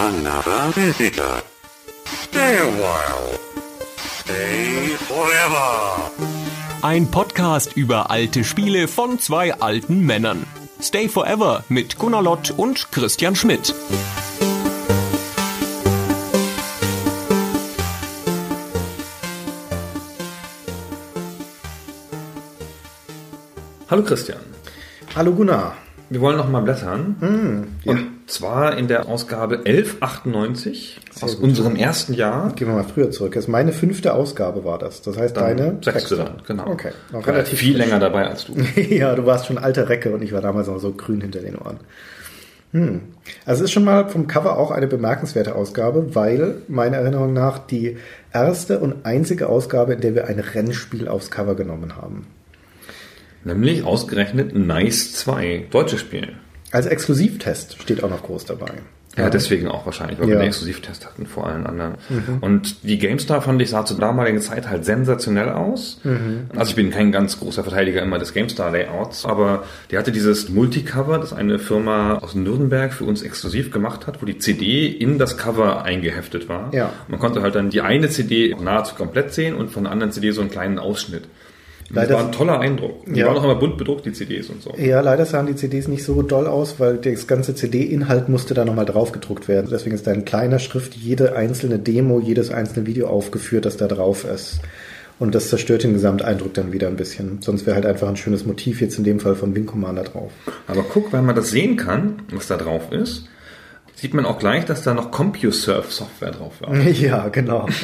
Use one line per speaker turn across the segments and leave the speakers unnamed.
Another visitor. Stay a while. Stay forever.
Ein Podcast über alte Spiele von zwei alten Männern. Stay Forever mit Gunnar Lott und Christian Schmidt.
Hallo Christian.
Hallo Gunnar.
Wir wollen noch mal blättern.
Hm, ja.
Und zwar in der Ausgabe 1198 aus
gut.
unserem ersten Jahr.
Gehen wir mal früher zurück. Das meine fünfte Ausgabe war das. Das heißt deine
sechste dann, genau.
Okay. Noch
War
relativ
viel
frisch.
länger dabei als du.
ja, du warst schon alter Recke und ich war damals noch so grün hinter den Ohren. Hm. Also es ist schon mal vom Cover auch eine bemerkenswerte Ausgabe, weil meiner Erinnerung nach die erste und einzige Ausgabe, in der wir ein Rennspiel aufs Cover genommen haben.
Nämlich ausgerechnet Nice 2, deutsches Spiel.
Als Exklusivtest steht auch noch groß dabei.
Ja, deswegen auch wahrscheinlich, weil
Ja.
wir den Exklusivtest hatten vor allen anderen. Und die GameStar fand ich sah zur damaligen Zeit halt sensationell aus. Also ich bin kein ganz großer Verteidiger immer des GameStar-Layouts, aber die hatte dieses Multicover, das eine Firma aus Nürnberg für uns exklusiv gemacht hat, wo die CD in das Cover eingeheftet war.
Ja.
Man konnte halt dann die eine CD nahezu komplett sehen und von der anderen CD so einen kleinen Ausschnitt. Das
Leider-
war ein toller Eindruck. Die
Ja.
waren auch immer bunt bedruckt, die CDs und so.
Ja, leider sahen die CDs nicht so doll aus, weil das ganze CD-Inhalt musste da nochmal drauf gedruckt werden. Deswegen ist da in kleiner Schrift jede einzelne Demo, jedes einzelne Video aufgeführt, das da drauf ist. Und das zerstört den Gesamteindruck dann wieder ein bisschen. Sonst wäre halt einfach ein schönes Motiv, jetzt in dem Fall von Wing Commander drauf.
Aber guck, wenn man das sehen kann, was da drauf ist, sieht man auch gleich, dass da noch CompuServe-Software drauf war.
Ja, genau.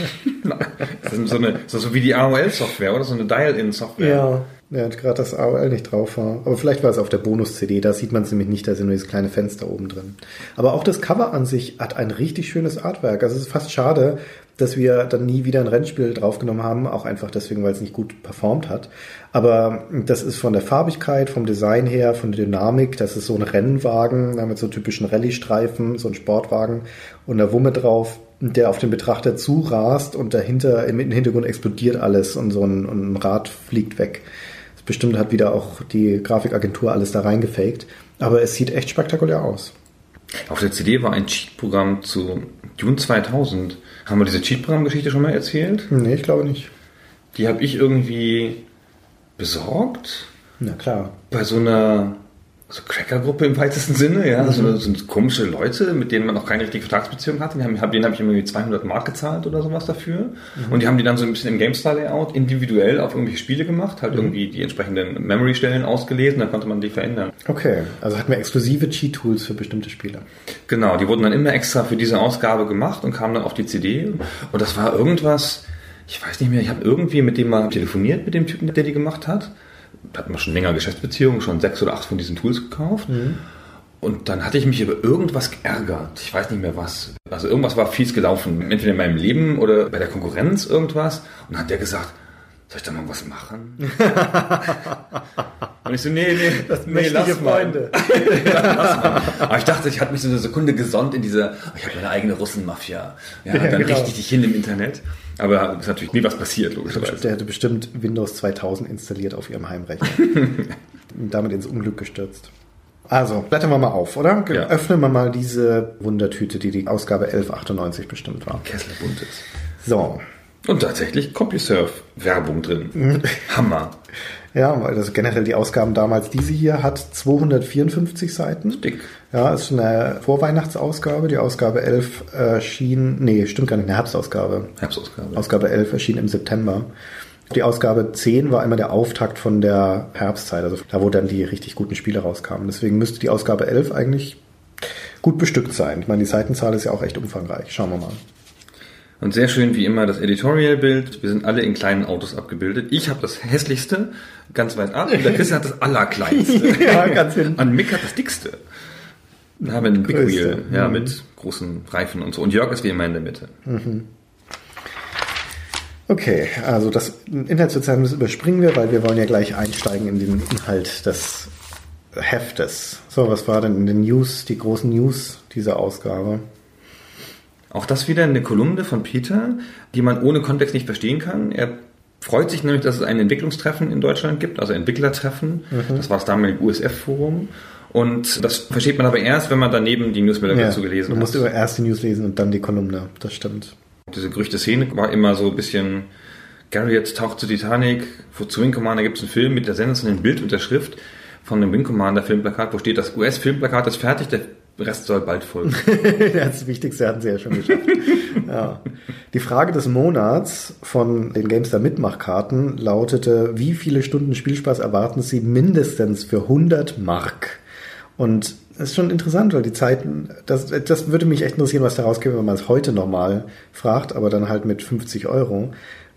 Das ist so, eine, so wie die AOL-Software oder so eine Dial-In-Software.
Ja, ja gerade das AOL nicht drauf war. Aber vielleicht war es auf der Bonus-CD, da sieht man es nämlich nicht, da sind nur dieses kleine Fenster oben drin. Aber auch das Cover an sich hat ein richtig schönes Artwork. Also es ist fast schade, dass wir dann nie wieder ein Rennspiel draufgenommen haben, auch einfach deswegen, weil es nicht gut performt hat. Aber das ist von der Farbigkeit, vom Design her, von der Dynamik, das ist so ein Rennwagen mit so typischen Rallye-Streifen, so ein Sportwagen und einer Wumme drauf, der auf den Betrachter zurast und dahinter im Hintergrund explodiert alles und so ein, ein Rad fliegt weg. Bestimmt hat wieder auch die Grafikagentur alles da reingefaked. Aber es sieht echt spektakulär aus.
Auf der CD war ein Cheat-Programm zu Dune 2000. Haben wir diese Cheat-Programm-Geschichte schon mal erzählt?
Nee, ich glaube nicht.
Die habe ich irgendwie besorgt
Na klar.
bei so einer so Cracker-Gruppe im weitesten Sinne, ja, so, so komische Leute, mit denen man noch keine richtige Vertragsbeziehung hatte. Die haben, hab- denen habe ich irgendwie 200 Mark gezahlt oder sowas dafür. Und die haben die dann so ein bisschen im GameStar-Layout individuell auf irgendwelche Spiele gemacht, halt irgendwie die entsprechenden Memory-Stellen ausgelesen, dann konnte man die verändern.
Okay, also hatten wir exklusive Cheat-Tools für bestimmte Spiele.
Genau, die wurden dann immer extra für diese Ausgabe gemacht und kamen dann auf die CD. Und das war irgendwas, ich weiß nicht mehr, ich habe irgendwie mit dem mal telefoniert, mit dem Typen, der die gemacht hat. Da hatten wir schon länger Geschäftsbeziehungen, schon sechs oder acht von diesen Tools gekauft. Und dann hatte ich mich über irgendwas geärgert. Ich weiß nicht mehr was. Also irgendwas war fies gelaufen. Entweder in meinem Leben oder bei der Konkurrenz irgendwas. Und dann hat der gesagt, soll ich da mal was machen? Und ich so, nee, nee, nee,
Mächtige Freunde.
aber ich dachte, ich hatte mich so eine Sekunde gesonnt in dieser, ich habe meine eigene Russenmafia. Ja,
Ja,
dann
genau.
richte ich dich hin im Internet. Aber es ist natürlich nie was passiert, logischerweise.
Der hätte bestimmt Windows 2000 installiert auf ihrem Heimrechner. und damit ins Unglück gestürzt. Also, blättern wir mal auf, oder?
Ja.
Öffnen wir mal diese Wundertüte, die die Ausgabe 1198 bestimmt war.
Kessel bunt ist.
So.
Und tatsächlich CompuServe-Werbung drin. Hammer.
Ja, weil das generell die Ausgaben damals, diese hier hat 254 Seiten.
Dick.
Ja, ist eine Vorweihnachtsausgabe. Die Ausgabe 11 erschien, nee, stimmt gar nicht, eine Herbstausgabe.
Herbstausgabe.
Ausgabe 11 erschien im September. Die Ausgabe 10 war immer der Auftakt von der Herbstzeit, also da, wo dann die richtig guten Spiele rauskamen. Deswegen müsste die Ausgabe 11 eigentlich gut bestückt sein. Ich meine, die Seitenzahl ist ja auch echt umfangreich. Schauen wir mal.
Und sehr schön wie immer das Editorial-Bild. Wir sind alle in kleinen Autos abgebildet. Ich habe das hässlichste, ganz weit ab. Und der Christian hat das allerkleinste.
Ja, ganz hinten.
Und Mick hat das dickste. Wir haben ein Big. Wheel, ja, mit großen Reifen und so. Und Jörg ist wie immer in der Mitte.
Okay, also das Inhaltsverzeichnis überspringen wir, weil wir wollen ja gleich einsteigen in den Inhalt des Heftes. So, was war denn in den News, die großen News dieser Ausgabe?
Auch das wieder eine Kolumne von Peter, die man ohne Kontext nicht verstehen kann. Er freut sich nämlich, dass es ein Entwicklungstreffen in Deutschland gibt, also Entwicklertreffen. Das war das damalige USF-Forum. Und das versteht man aber erst, wenn man daneben die Newsletter
Ja,
dazu gelesen
du
hat.
musst über erst die News lesen und dann die Kolumne. Das stimmt.
Diese Gerüchte-Szene war immer so ein bisschen, Gary jetzt taucht zu Titanic, zu Wing Commander gibt es einen Film mit der sensationellen Bild und der Schrift von dem Wing Commander Filmplakat, wo steht, das US-Filmplakat ist fertig, der Rest soll bald folgen.
Das Wichtigste hatten sie ja schon geschafft. ja. Die Frage des Monats von den GameStar Mitmachkarten lautete, wie viele Stunden Spielspaß erwarten Sie mindestens für 100 Mark? Und das ist schon interessant, weil die Zeiten, das, das würde mich echt interessieren, was da rauskäme, wenn man es heute nochmal fragt, aber dann halt mit 50 Euro.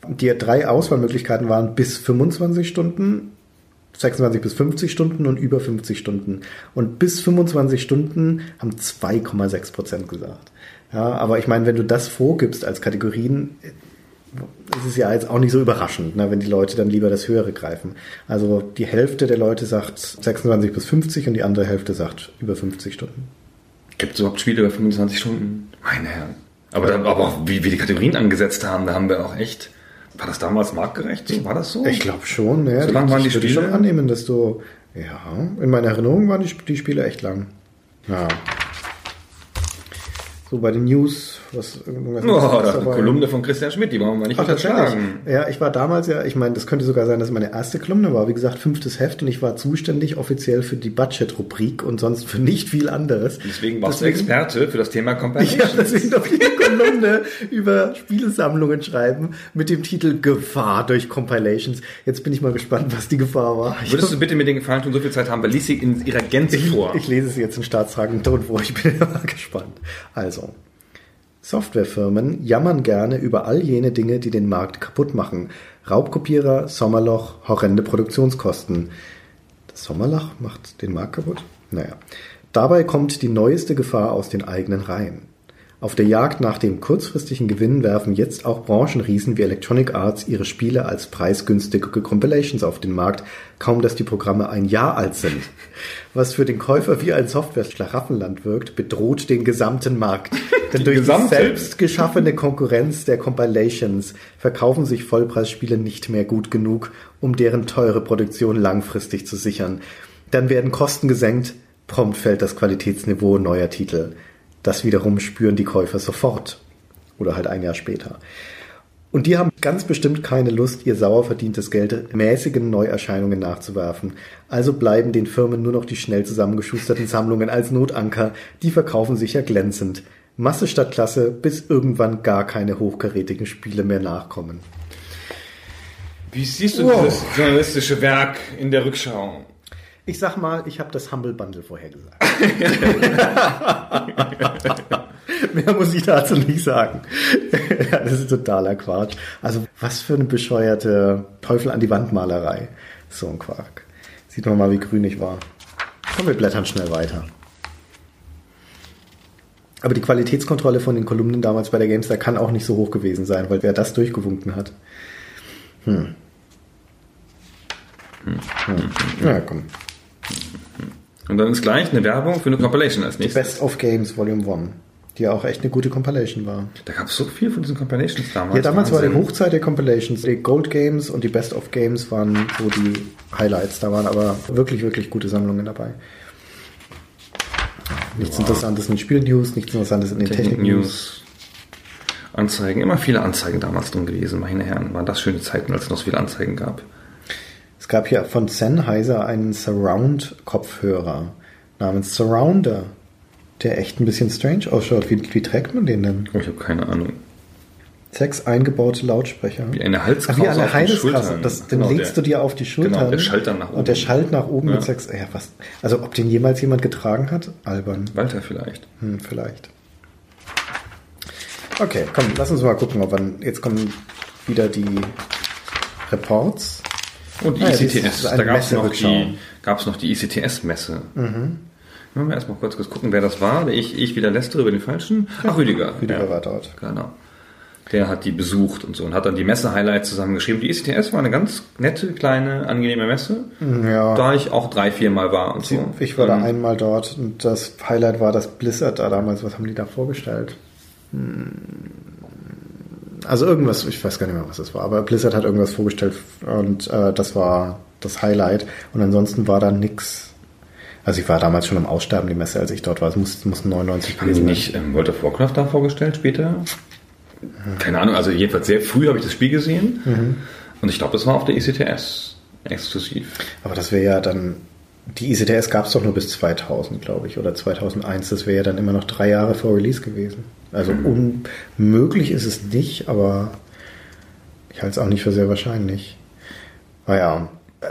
Die drei Auswahlmöglichkeiten waren bis 25 Stunden, 26 bis 50 Stunden und über 50 Stunden. Und bis 25 Stunden haben 2,6 Prozent gesagt. Ja, aber ich meine, wenn du das vorgibst als Kategorien, ist es ja jetzt auch nicht so überraschend, ne, wenn die Leute dann lieber das Höhere greifen. Also die Hälfte der Leute sagt 26 bis 50 und die andere Hälfte sagt über 50 Stunden.
Gibt es überhaupt Spiele über 25 Stunden? Meine Herren. Aber, da, aber auch, wie wir die Kategorien angesetzt haben, da haben wir auch echt. War das damals marktgerecht? So, war das so?
Ich glaube schon, ne?
So lang waren die
ich würde
Spiele?
schon annehmen, dass du, ja, in meiner Erinnerung waren die, die Spiele echt lang. Ja. So bei den News, was irgendwas
Oh,
was
da eine Kolumne von Christian Schmidt, die wollen wir mal nicht unterschlagen.
Ja, ich war damals ja, ich meine, das könnte sogar sein, dass meine erste Kolumne war. Wie gesagt, fünftes Heft und ich war zuständig offiziell für die Budget-Rubrik und sonst für nicht viel anderes.
Deswegen warst
Deswegen-
du Experte für das Thema
Ja,
Compilation.
deswegen darf ich eine Kolumne über Spielesammlungen schreiben mit dem Titel Gefahr durch Compilations. Jetzt bin ich mal gespannt, was die Gefahr war. Ich,
Würdest du bitte mit den Gefallen tun, so viel Zeit haben, weil lies sie in ihrer Gänze vor.
ich lese sie jetzt in staatstragenden Ton vor. Ich bin immer gespannt. Also. Softwarefirmen jammern gerne über all jene Dinge, die den Markt kaputt machen. Raubkopierer, Sommerloch, horrende Produktionskosten. Das Sommerloch macht den Markt kaputt? Naja. Dabei kommt die neueste Gefahr aus den eigenen Reihen. Auf der Jagd nach dem kurzfristigen Gewinn werfen jetzt auch Branchenriesen wie Electronic Arts ihre Spiele als preisgünstige Compilations auf den Markt, kaum dass die Programme ein Jahr alt sind. Was für den Käufer wie ein Software-Schlaraffenland wirkt, bedroht den gesamten Markt. Denn durch
gesamte?
die selbst geschaffene Konkurrenz der Compilations verkaufen sich Vollpreisspiele nicht mehr gut genug, um deren teure Produktion langfristig zu sichern. Dann werden Kosten gesenkt, prompt fällt das Qualitätsniveau neuer Titel. Das wiederum spüren die Käufer sofort. Oder halt ein Jahr später. Und die haben ganz bestimmt keine Lust, ihr sauer verdientes Geld mäßigen Neuerscheinungen nachzuwerfen. Also bleiben den Firmen nur noch die schnell zusammengeschusterten Sammlungen als Notanker. Die verkaufen sich ja glänzend. Masse statt Klasse, bis irgendwann gar keine hochkarätigen Spiele mehr nachkommen.
Wie siehst du
Wow.
dieses journalistische Werk in der Rückschau?
Ich sag mal, ich habe das Humble Bundle vorhergesagt. Mehr muss ich dazu nicht sagen. das ist totaler Quatsch. Also was für eine bescheuerte Teufel an die Wand Malerei. So ein Quark. Sieht man mal, wie grün ich war. Komm, wir blättern schnell weiter. Aber die Qualitätskontrolle von den Kolumnen damals bei der Gamestar kann auch nicht so hoch gewesen sein, weil wer das durchgewunken hat. Hm. Hm. Ja, komm.
Und dann ist gleich eine Werbung für eine Compilation als nächstes.
Best of Games Volume 1, die ja auch echt eine gute Compilation war.
Da gab es so viel von diesen Compilations damals.
Ja, damals war die
Wahnsinn.
Hochzeit der Compilations. Die Gold Games und die Best of Games waren so die Highlights. Da waren aber wirklich, wirklich gute Sammlungen dabei. Nichts Interessantes in den Spiel-News, nichts Interessantes in den Technik-News.
Technik-News. Anzeigen, immer viele Anzeigen damals drin gewesen, meine Herren. Waren das schöne Zeiten, als es noch so viele Anzeigen gab.
Es gab hier von Sennheiser einen Surround-Kopfhörer namens Surrounder, der echt ein bisschen strange ausschaut. Wie, wie trägt man den denn?
Ich habe keine Ahnung.
Sechs eingebaute Lautsprecher.
Wie eine
Ach,
Halskrause
wie eine
auf den.
Das,
Genau,
legst
der-
du dir auf die Schultern.
Genau, der schallt dann nach
Und der
oben.
schallt nach oben
Ja.
mit sechs. Ja, was? Also, ob den jemals jemand getragen hat? Albern.
Walter vielleicht.
Hm, vielleicht. Okay, komm, lass uns mal gucken, ob wir. Jetzt kommen wieder die Reports.
Und die
Ah das
ICTS. Da gab es noch, die- gab's noch die ICTS-Messe. Mhm. Wollen wir erstmal kurz, kurz gucken, wer das war. Ich, ich wieder lästere über den Falschen. Ach, Rüdiger.
Rüdiger
ja.
war dort.
Genau. Der hat die besucht und so und hat dann die Messe-Highlights zusammengeschrieben. Die ICTS war eine ganz nette, kleine, angenehme Messe.
Ja.
Da ich auch drei, vier Mal war und so.
Ich war da
Ähm,
einmal dort und das Highlight war das Blizzard da damals. Was haben die da vorgestellt? Hm. Also irgendwas, ich weiß gar nicht mehr, was das war, aber Blizzard hat irgendwas vorgestellt und äh, das war das Highlight und ansonsten war da nix. Also ich war damals schon am Aussterben, die Messe, als ich dort war. Es muss, muss 99
Haben die
gewesen sein.
nicht ähm, World of Warcraft da vorgestellt später? Keine Ahnung, also jedenfalls sehr früh habe ich das Spiel gesehen.
Mhm.
Und ich glaube, das war auf der ECTS exklusiv.
Aber das wäre ja dann, die ICTS gab es doch nur bis 2000, glaube ich, oder 2001. Das wäre ja dann immer noch drei Jahre vor Release gewesen. Also unmöglich ist es nicht, aber ich halte es auch nicht für sehr wahrscheinlich. Naja,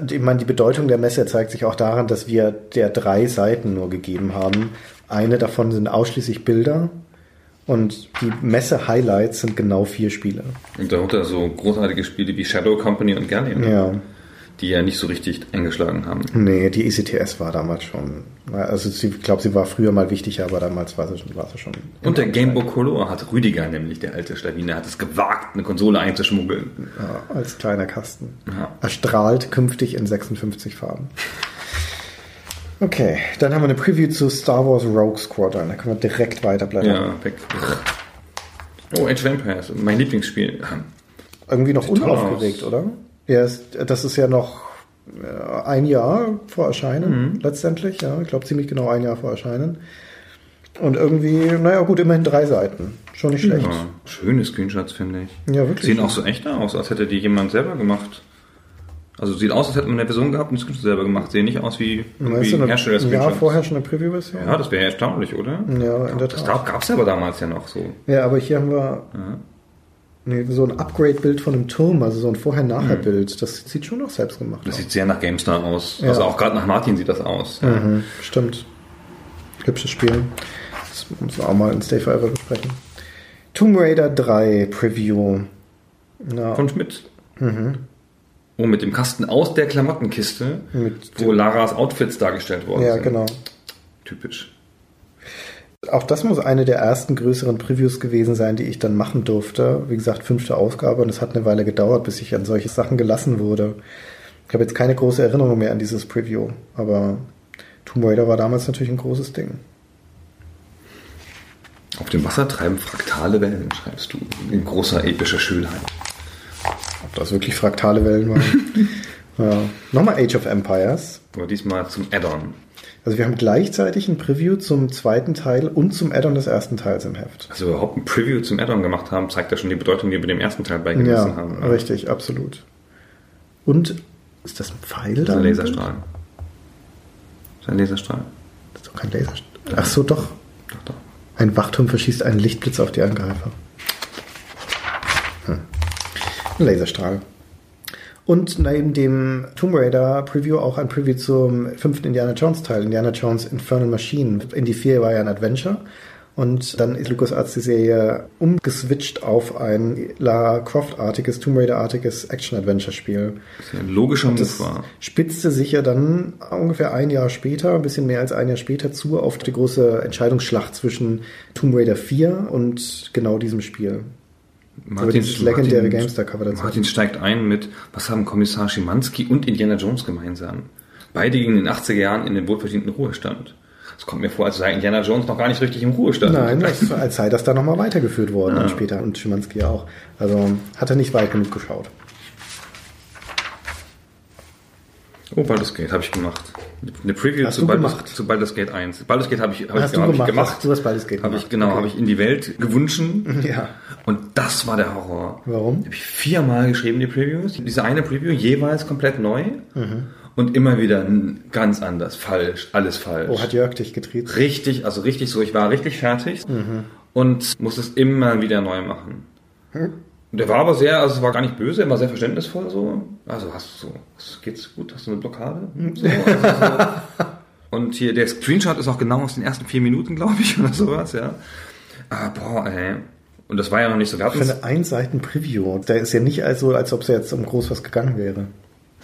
ich meine, die Bedeutung der Messe zeigt sich auch daran, dass wir der drei Seiten nur gegeben haben. Eine davon sind ausschließlich Bilder und die Messe-Highlights sind genau vier Spiele.
Und darunter so großartige Spiele wie Shadow Company und Gallium,
Ja.
Die ja nicht so richtig eingeschlagen haben.
Nee, die ECTS war damals schon. Also ich glaube, sie war früher mal wichtiger, aber damals war sie, schon- war sie schon.
Und der Game Boy Color hat Rüdiger, nämlich der alte Schlawiner, hat es gewagt, eine Konsole einzuschmuggeln.
Ja, als kleiner Kasten.
Ja.
Erstrahlt künftig in 56 Farben. Okay, dann haben wir eine Preview zu Star Wars Rogue Squadron. Da können wir direkt weiterblättern.
Ja, weg. Oh, Age of Empires, mein Lieblingsspiel.
Irgendwie noch unaufgeregt, oder? Ja, es- das ist ja noch äh, ein Jahr vor Erscheinen,
Mhm.
letztendlich. Ja, ich glaube ziemlich genau ein Jahr vor Erscheinen. Und irgendwie, naja, gut, immerhin drei Seiten. Schon nicht schlecht.
Ja, schöne Screenshots, finde ich.
Ja, wirklich.
Sehen auch so echt aus, als hätte die jemand selber gemacht. Also sieht aus, als hätte man eine Version gehabt und die Screenshots selber gemacht. Sehen nicht aus wie,
ein Jahr
Hersteller-Screenshots.
vorher schon eine Preview-Version?
Ja, das wäre ja erstaunlich, oder?
Ja, in der
Das
Tat.
gab es aber damals ja noch so.
Ja, aber hier haben wir nee, so ein Upgrade-Bild von einem Turm, also so ein Vorher-Nachher-Bild. Das sieht schon noch selbst gemacht
Das
aus.
sieht sehr nach GameStar aus.
Ja.
Also auch gerade nach Martin sieht das aus.
Mhm, stimmt. Hübsches Spiel. Das müssen wir auch mal in Stay Forever besprechen. Tomb Raider 3 Preview. Ja,
Von Schmidt. Oh, mit dem Kasten aus der Klamottenkiste,
Mit
wo Laras Outfits dargestellt worden
ja
sind.
genau.
Typisch.
Auch das muss eine der ersten größeren Previews gewesen sein, die ich dann machen durfte. Wie gesagt, fünfte Ausgabe und es hat eine Weile gedauert, bis ich an solche Sachen gelassen wurde. Ich habe jetzt keine große Erinnerung mehr an dieses Preview, aber Tomb Raider war damals natürlich ein großes Ding.
Auf dem Wasser treiben fraktale Wellen, schreibst du. In großer epischer Schönheit.
Ob das wirklich fraktale Wellen waren. ja. Nochmal Age of Empires.
Aber diesmal zum Add-on.
Also wir haben gleichzeitig ein Preview zum zweiten Teil und zum Add-on des ersten Teils im Heft.
Also überhaupt ein Preview zum Add-on gemacht haben, zeigt ja schon die Bedeutung, die wir dem ersten Teil beigemessen
Ja,
haben.
richtig, absolut. Und ist das ein Pfeil
Das ist ein Laserstrahl. Das ist ein Laserstrahl.
Das ist doch kein Laserstrahl. Ach so, doch.
Doch, doch.
Ein Wachturm verschießt einen Lichtblitz auf die Angreifer. Hm. Ein Laserstrahl. Und neben dem Tomb Raider Preview auch ein Preview zum fünften Indiana Jones Teil, Indiana Jones Infernal Machine. Indy 4 war ja ein Adventure. Und dann ist LucasArts die Serie umgeswitcht auf ein Lara Croft-artiges, Tomb Raider-artiges Action-Adventure-Spiel.
Das ist ein logischer Move war.
spitzte sich ja dann ungefähr ein Jahr später, ein bisschen mehr als ein Jahr später zu auf die große Entscheidungsschlacht zwischen Tomb Raider 4 und genau diesem Spiel. Aber dieses legendäre GameStar-Cover dazu.
Martin steigt ein mit, was haben Kommissar Schimanski und Indiana Jones gemeinsam? Beide gingen in den 80er Jahren in den wohlverdienten Ruhestand. Es kommt mir vor, als sei Indiana Jones noch gar nicht richtig im Ruhestand.
Nein, das, als sei das dann nochmal weitergeführt worden dann später und Schimanski auch. Also hat er nicht weit genug geschaut.
Oh, Baldur's Gate habe ich gemacht. Eine Preview
Hast
zu
du
Baldur's,
gemacht?
zu Baldur's Gate 1. Baldur's Gate habe ich, hab
Hast
ich, hab
gemacht?
ich gemacht.
Hast du hast geht
Habe ich,
gemacht?
genau,
Okay.
habe ich in die Welt gewünscht.
Ja.
Und das war der Horror.
Warum?
Habe ich viermal geschrieben, die Previews. Diese eine Preview jeweils komplett neu.
Mhm.
Und immer wieder ganz anders, falsch, alles falsch.
Oh, hat Jörg dich getriezt?
Richtig, also richtig so, ich war richtig fertig
Mhm.
und musste es immer wieder neu machen. Und Der war aber sehr, also es war gar nicht böse, er war sehr verständnisvoll so. Also hast du so, es geht's gut, hast du eine Blockade?
Hm.
So, also so. Und hier der Screenshot ist auch genau aus den ersten vier Minuten, glaube ich, oder sowas, ja. Ah, boah, ey. Und das war ja noch nicht so, wir
Für eine Einseiten-Preview. Da ist ja nicht so, als ob es jetzt um groß was gegangen wäre.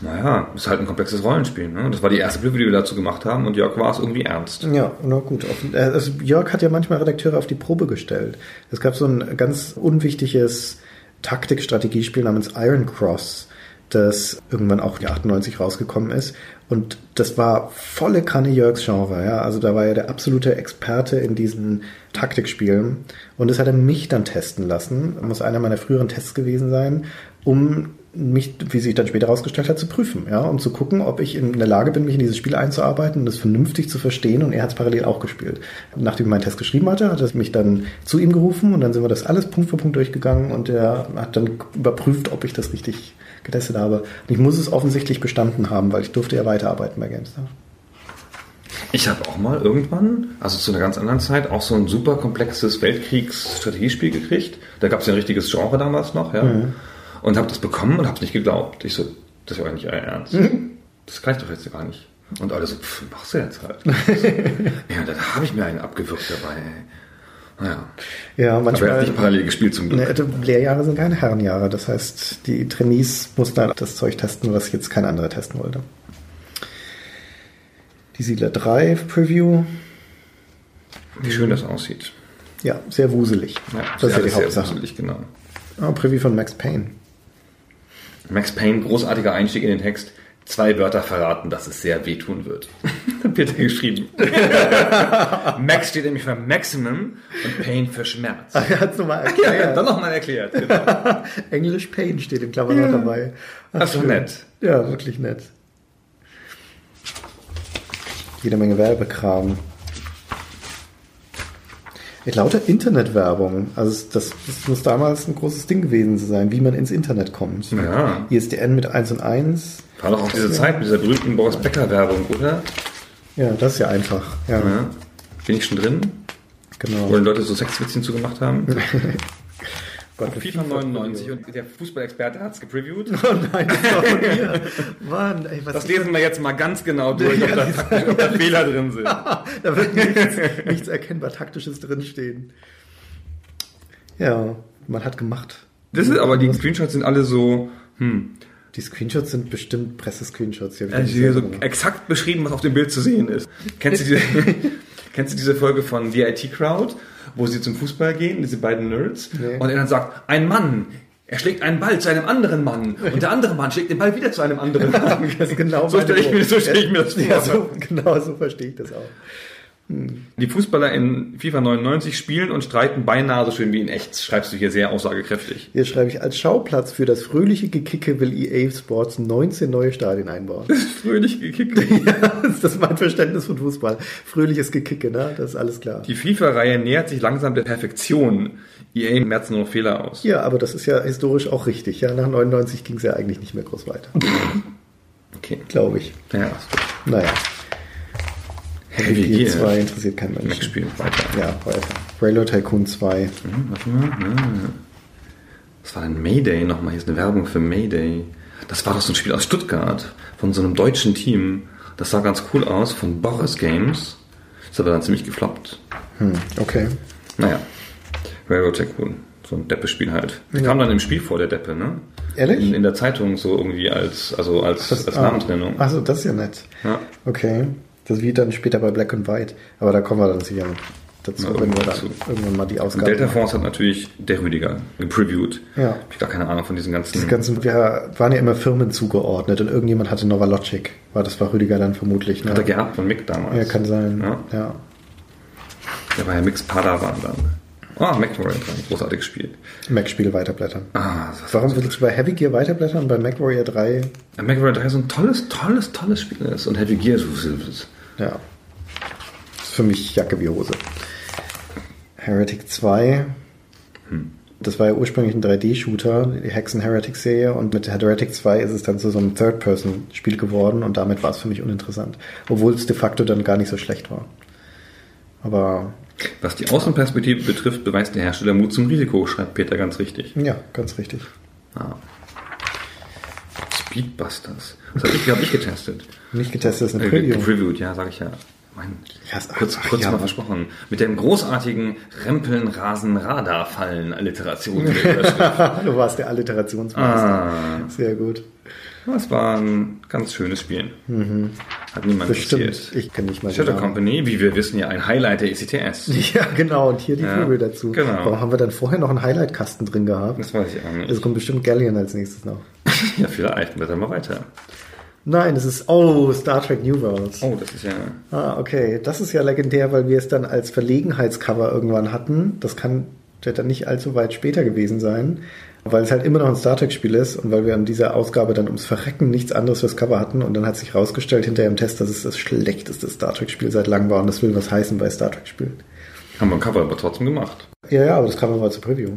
naja, ist halt ein komplexes Rollenspiel, ne? Das war die erste Preview, die wir dazu gemacht haben und Jörg war es irgendwie ernst.
Ja, na gut. Äh, also Jörg hat ja manchmal Redakteure auf die Probe gestellt. Es gab so ein ganz unwichtiges Taktik-Strategiespiel namens Iron Cross, das irgendwann auch die 98 rausgekommen ist. Und das war volle Kanne Jörgs Genre, ja. Also da war er der absolute Experte in diesen Taktikspielen. Und das hat er mich dann testen lassen. Muss einer meiner früheren Tests gewesen sein. um mich, wie sich dann später herausgestellt hat, zu prüfen, ja, um zu gucken, ob ich in der Lage bin, mich in dieses Spiel einzuarbeiten und das vernünftig zu verstehen. Und er hat es parallel auch gespielt. Nachdem ich meinen Test geschrieben hatte, hat er mich dann zu ihm gerufen und dann sind wir das alles Punkt für Punkt durchgegangen und er hat dann überprüft, ob ich das richtig getestet habe. Und ich muss es offensichtlich bestanden haben, weil ich durfte ja weiterarbeiten bei GameStar.
Ich habe auch mal irgendwann, also zu einer ganz anderen Zeit, auch so ein super komplexes Weltkriegsstrategiespiel gekriegt. Da gab es ja ein richtiges Genre damals noch, ja.
Mhm.
Und habe das bekommen und habe es nicht geglaubt. Ich so, das ist ja nicht euer Ernst.
Mhm.
Das reicht doch jetzt gar nicht. Und alle so, pff, machst du jetzt halt. ja, dann habe ich mir einen abgewürgt dabei. ey. Naja.
Ja,
Aber er
manchmal.
hat nicht parallel gespielt zum Glück.
Ne, Lehrjahre sind keine Herrenjahre. Das heißt, die Trainees mussten halt das Zeug testen, was jetzt kein anderer testen wollte. Die Siedler 3 Preview.
Wie schön das aussieht.
Ja, sehr wuselig.
Ja,
das ist ja die
alles sehr
Hauptsache.
gruselig, genau.
Oh, Preview von Max Payne.
Max Payne, großartiger Einstieg in den Text. Zwei Wörter verraten, dass es sehr wehtun wird. Peter geschrieben. Max steht nämlich für Maximum und Pain für Schmerz.
Er hat es nochmal
Ja,
erklärt.
dann nochmal erklärt. Genau.
Englisch Pain steht in Klammern noch dabei. Ach, schön.
nett.
Ja, wirklich nett. Jede Menge Werbekram. Ich lauter Internetwerbung. Also das, das muss damals ein großes Ding gewesen sein, wie man ins Internet kommt.
Ja.
ISDN mit 1 und 1.
War doch auch diese Zeit mit dieser berühmten Boris Becker Werbung, oder?
Ja, das ist ja einfach. Ja,
Ja. Bin ich schon drin?
genau.
Wo die Leute so Sexwitzchen zugemacht haben?
Gott,
FIFA 99 und der Fußballexperte hat es gepreviewt.
Oh nein, das war von mir. Mann, ey, was
Das lesen wir jetzt mal ganz genau durch, ob da, ob da Fehler drin sind.
Da wird nichts, nichts erkennbar Taktisches drinstehen. Ja, man hat gemacht.
Das ist aber, die Screenshots sind alle so, hm,
Die Screenshots sind bestimmt Pressescreenshots. Die hab ich
Also hier so
gemacht.
exakt beschrieben, was auf dem Bild zu sehen ist. Kennst du diese, kennst du diese Folge von The IT Crowd, wo sie zum Fußball gehen, diese beiden Nerds,
Nee.
und er dann sagt, ein Mann, er schlägt einen Ball zu einem anderen Mann und der andere Mann schlägt den Ball wieder zu einem anderen Mann.
Genau
so stelle ich, mir- so stell ich mir das vor.
Ja, so, genau so verstehe ich das auch.
Die Fußballer in FIFA 99 spielen und streiten beinahe so schön wie in echt. Das schreibst du hier sehr aussagekräftig.
Hier schreibe ich, als Schauplatz für das fröhliche Gekicke will EA Sports 19 neue Stadien einbauen.
Fröhlich gekickt.
ja, das ist mein Verständnis von Fußball. Fröhliches Gekicke, ne? Das ist alles klar.
Die FIFA-Reihe nähert sich langsam der Perfektion. EA merzt nur noch Fehler aus.
Ja, aber das ist ja historisch auch richtig. Ja, nach 99 ging es ja eigentlich nicht mehr groß weiter.
Okay.
Glaube ich.
Ja,
Naja.
Heavy
Gear
Gear.
2 interessiert keinen Menschen.
spielt weiter.
Ja, weiter. Railroad Tycoon 2.
Was war denn Mayday nochmal? Hier ist eine Werbung für Mayday. Das war doch so ein Spiel aus Stuttgart von so einem deutschen Team. Das sah ganz cool aus, von Boris Games. Ist aber dann ziemlich gefloppt.
Hm, okay.
Naja, Railroad Tycoon. So ein Deppe-Spiel halt. Der kam dann im Spiel vor, der Deppe, ne?
Ehrlich?
In, in der Zeitung so irgendwie als, also als, als
ah,
Namensnennung.
Achso, das ist ja nett.
Ja.
Okay. Das wie dann später bei Black and White. Aber da kommen wir dann sicher dazu,
Na,
wenn wir dann
dazu.
irgendwann mal die Ausgabe
Delta. Force hat natürlich der Rüdiger gepreviewt.
Ja.
Hab ich gar keine Ahnung von diesen ganzen.
Diese ganzen, wir waren ja immer Firmen zugeordnet und irgendjemand hatte Novalogic. War, das war Rüdiger dann vermutlich. Ne?
hat er geerbt von Mick damals.
Ja, kann sein.
Ja.
Ja.
Der war ja Mix Padawan dann. Ah, McWarrior 3, großartiges Spiel.
Mac-Spiel weiterblättern.
Ah, das
Warum willst du bei Heavy Gear weiterblättern und bei MacWarrior 3?
McWarrior 3 so ein tolles, tolles, tolles Spiel ist. Und Heavy Gear so
Ja. ist für mich Jacke wie Hose. Heretic 2. Das war ja ursprünglich ein 3D-Shooter, die Hexen Heretic-Serie, und mit Heretic 2 ist es dann zu so einem Third-Person-Spiel geworden und damit war es für mich uninteressant. Obwohl es de facto dann gar nicht so schlecht war. Aber
Was die Außenperspektive betrifft, beweist der Hersteller Mut zum Risiko, schreibt Peter ganz richtig.
ja, ganz richtig.
Ah. Speedbusters. Das habe ich, hab ich getestet.
Nicht getestet, ist eine
Äh,
Preview.
Gepreviewt, ja, sage ich ja. Mein,
ist-
kurz
ach,
kurz
ja.
mal versprochen. Mit dem großartigen Rempeln, Rasen, Radar fallen Alliteration.
du warst der Alliterationsmeister.
ah,
Sehr gut.
Das war ein ganz schönes Spiel. Hat niemand
Bestimmt. Ich kenne nicht mal
Shutter
Namen.
Company, wie wir wissen, ja ein Highlight der ECTS.
Ja, genau. Und hier die
Ja,
Vögel dazu.
genau.
Warum haben wir dann vorher noch einen Highlight-Kasten drin gehabt?
Das weiß ich auch nicht.
Es kommt bestimmt Galleon als nächstes noch.
Ja, vielleicht. Wir weiter.
Nein, es ist, oh, Star Trek New Worlds.
Oh, das ist ja...
Ah, okay. Das ist ja legendär, weil wir es dann als Verlegenheitscover irgendwann hatten. Das kann wird dann nicht allzu weit später gewesen sein, weil es halt immer noch ein Star Trek-Spiel ist und weil wir an dieser Ausgabe dann ums Verrecken nichts anderes fürs Cover hatten und dann hat sich rausgestellt hinterher im Test, dass es das schlechteste Star Trek-Spiel seit langem war und das will was heißen bei Star Trek-Spielen.
Haben wir ein Cover aber trotzdem gemacht.
Ja, ja, aber das Cover war zu Preview.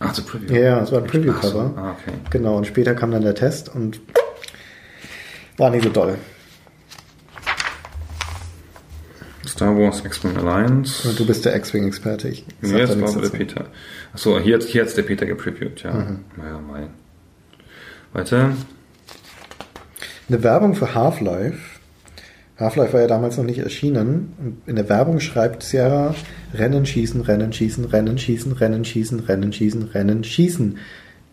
Ach, zu Preview.
Ja, ja, es war ein
so,
Preview-Cover.
Ah, okay.
Genau, und später kam dann der Test und war nicht so doll.
Star Wars X-Men Alliance.
Und du bist der X-Wing-Experte. Ich
Nee, das war der. Peter. Achso, hier, hat- hier hat der Peter gepreviewt, ja.
Mhm.
Naja, mein. Weiter.
Eine Werbung für Half-Life. Half-Life war ja damals noch nicht erschienen. In der Werbung schreibt Sierra Rennen, Schießen, Rennen, Schießen, Rennen, Schießen, Rennen, Schießen, Rennen, Schießen, Rennen, Schießen.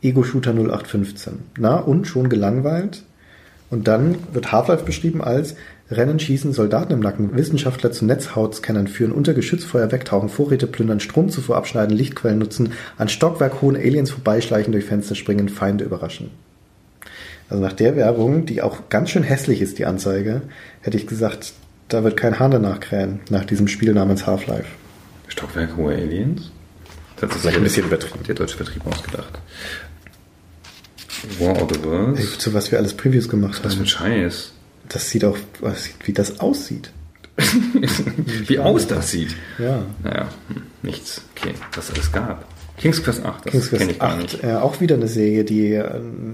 Ego-Shooter 0815. Na, und schon gelangweilt. Und dann wird Half-Life beschrieben als Rennen, Schießen, Soldaten im Nacken, Wissenschaftler zu Netzhautscannern führen, unter Geschützfeuer wegtauchen, Vorräte plündern, Stromzufuhr abschneiden, Lichtquellen nutzen, an Stockwerk hohen Aliens vorbeischleichen, durch Fenster springen, Feinde überraschen. Also nach der Werbung, die auch ganz schön hässlich ist, die Anzeige, hätte ich gesagt, da wird kein Hahn danach krähen, nach diesem Spiel namens Half-Life.
Stockwerk hohe Aliens? Das ist
Vielleicht ein bisschen übertrieben.
Der deutsche Vertrieb ausgedacht. War of the Worlds.
Ey, zu was wir alles Previews gemacht
Was für
haben.
ein Scheiß.
Das sieht auch, wie das aussieht.
Wie aus das sieht.
Ja.
Naja, hm, nichts. Okay, was es alles gab. King's Quest 8, das
King's
kenne
Quest
ich gar
8,
nicht.
äh, auch wieder eine Serie, die äh,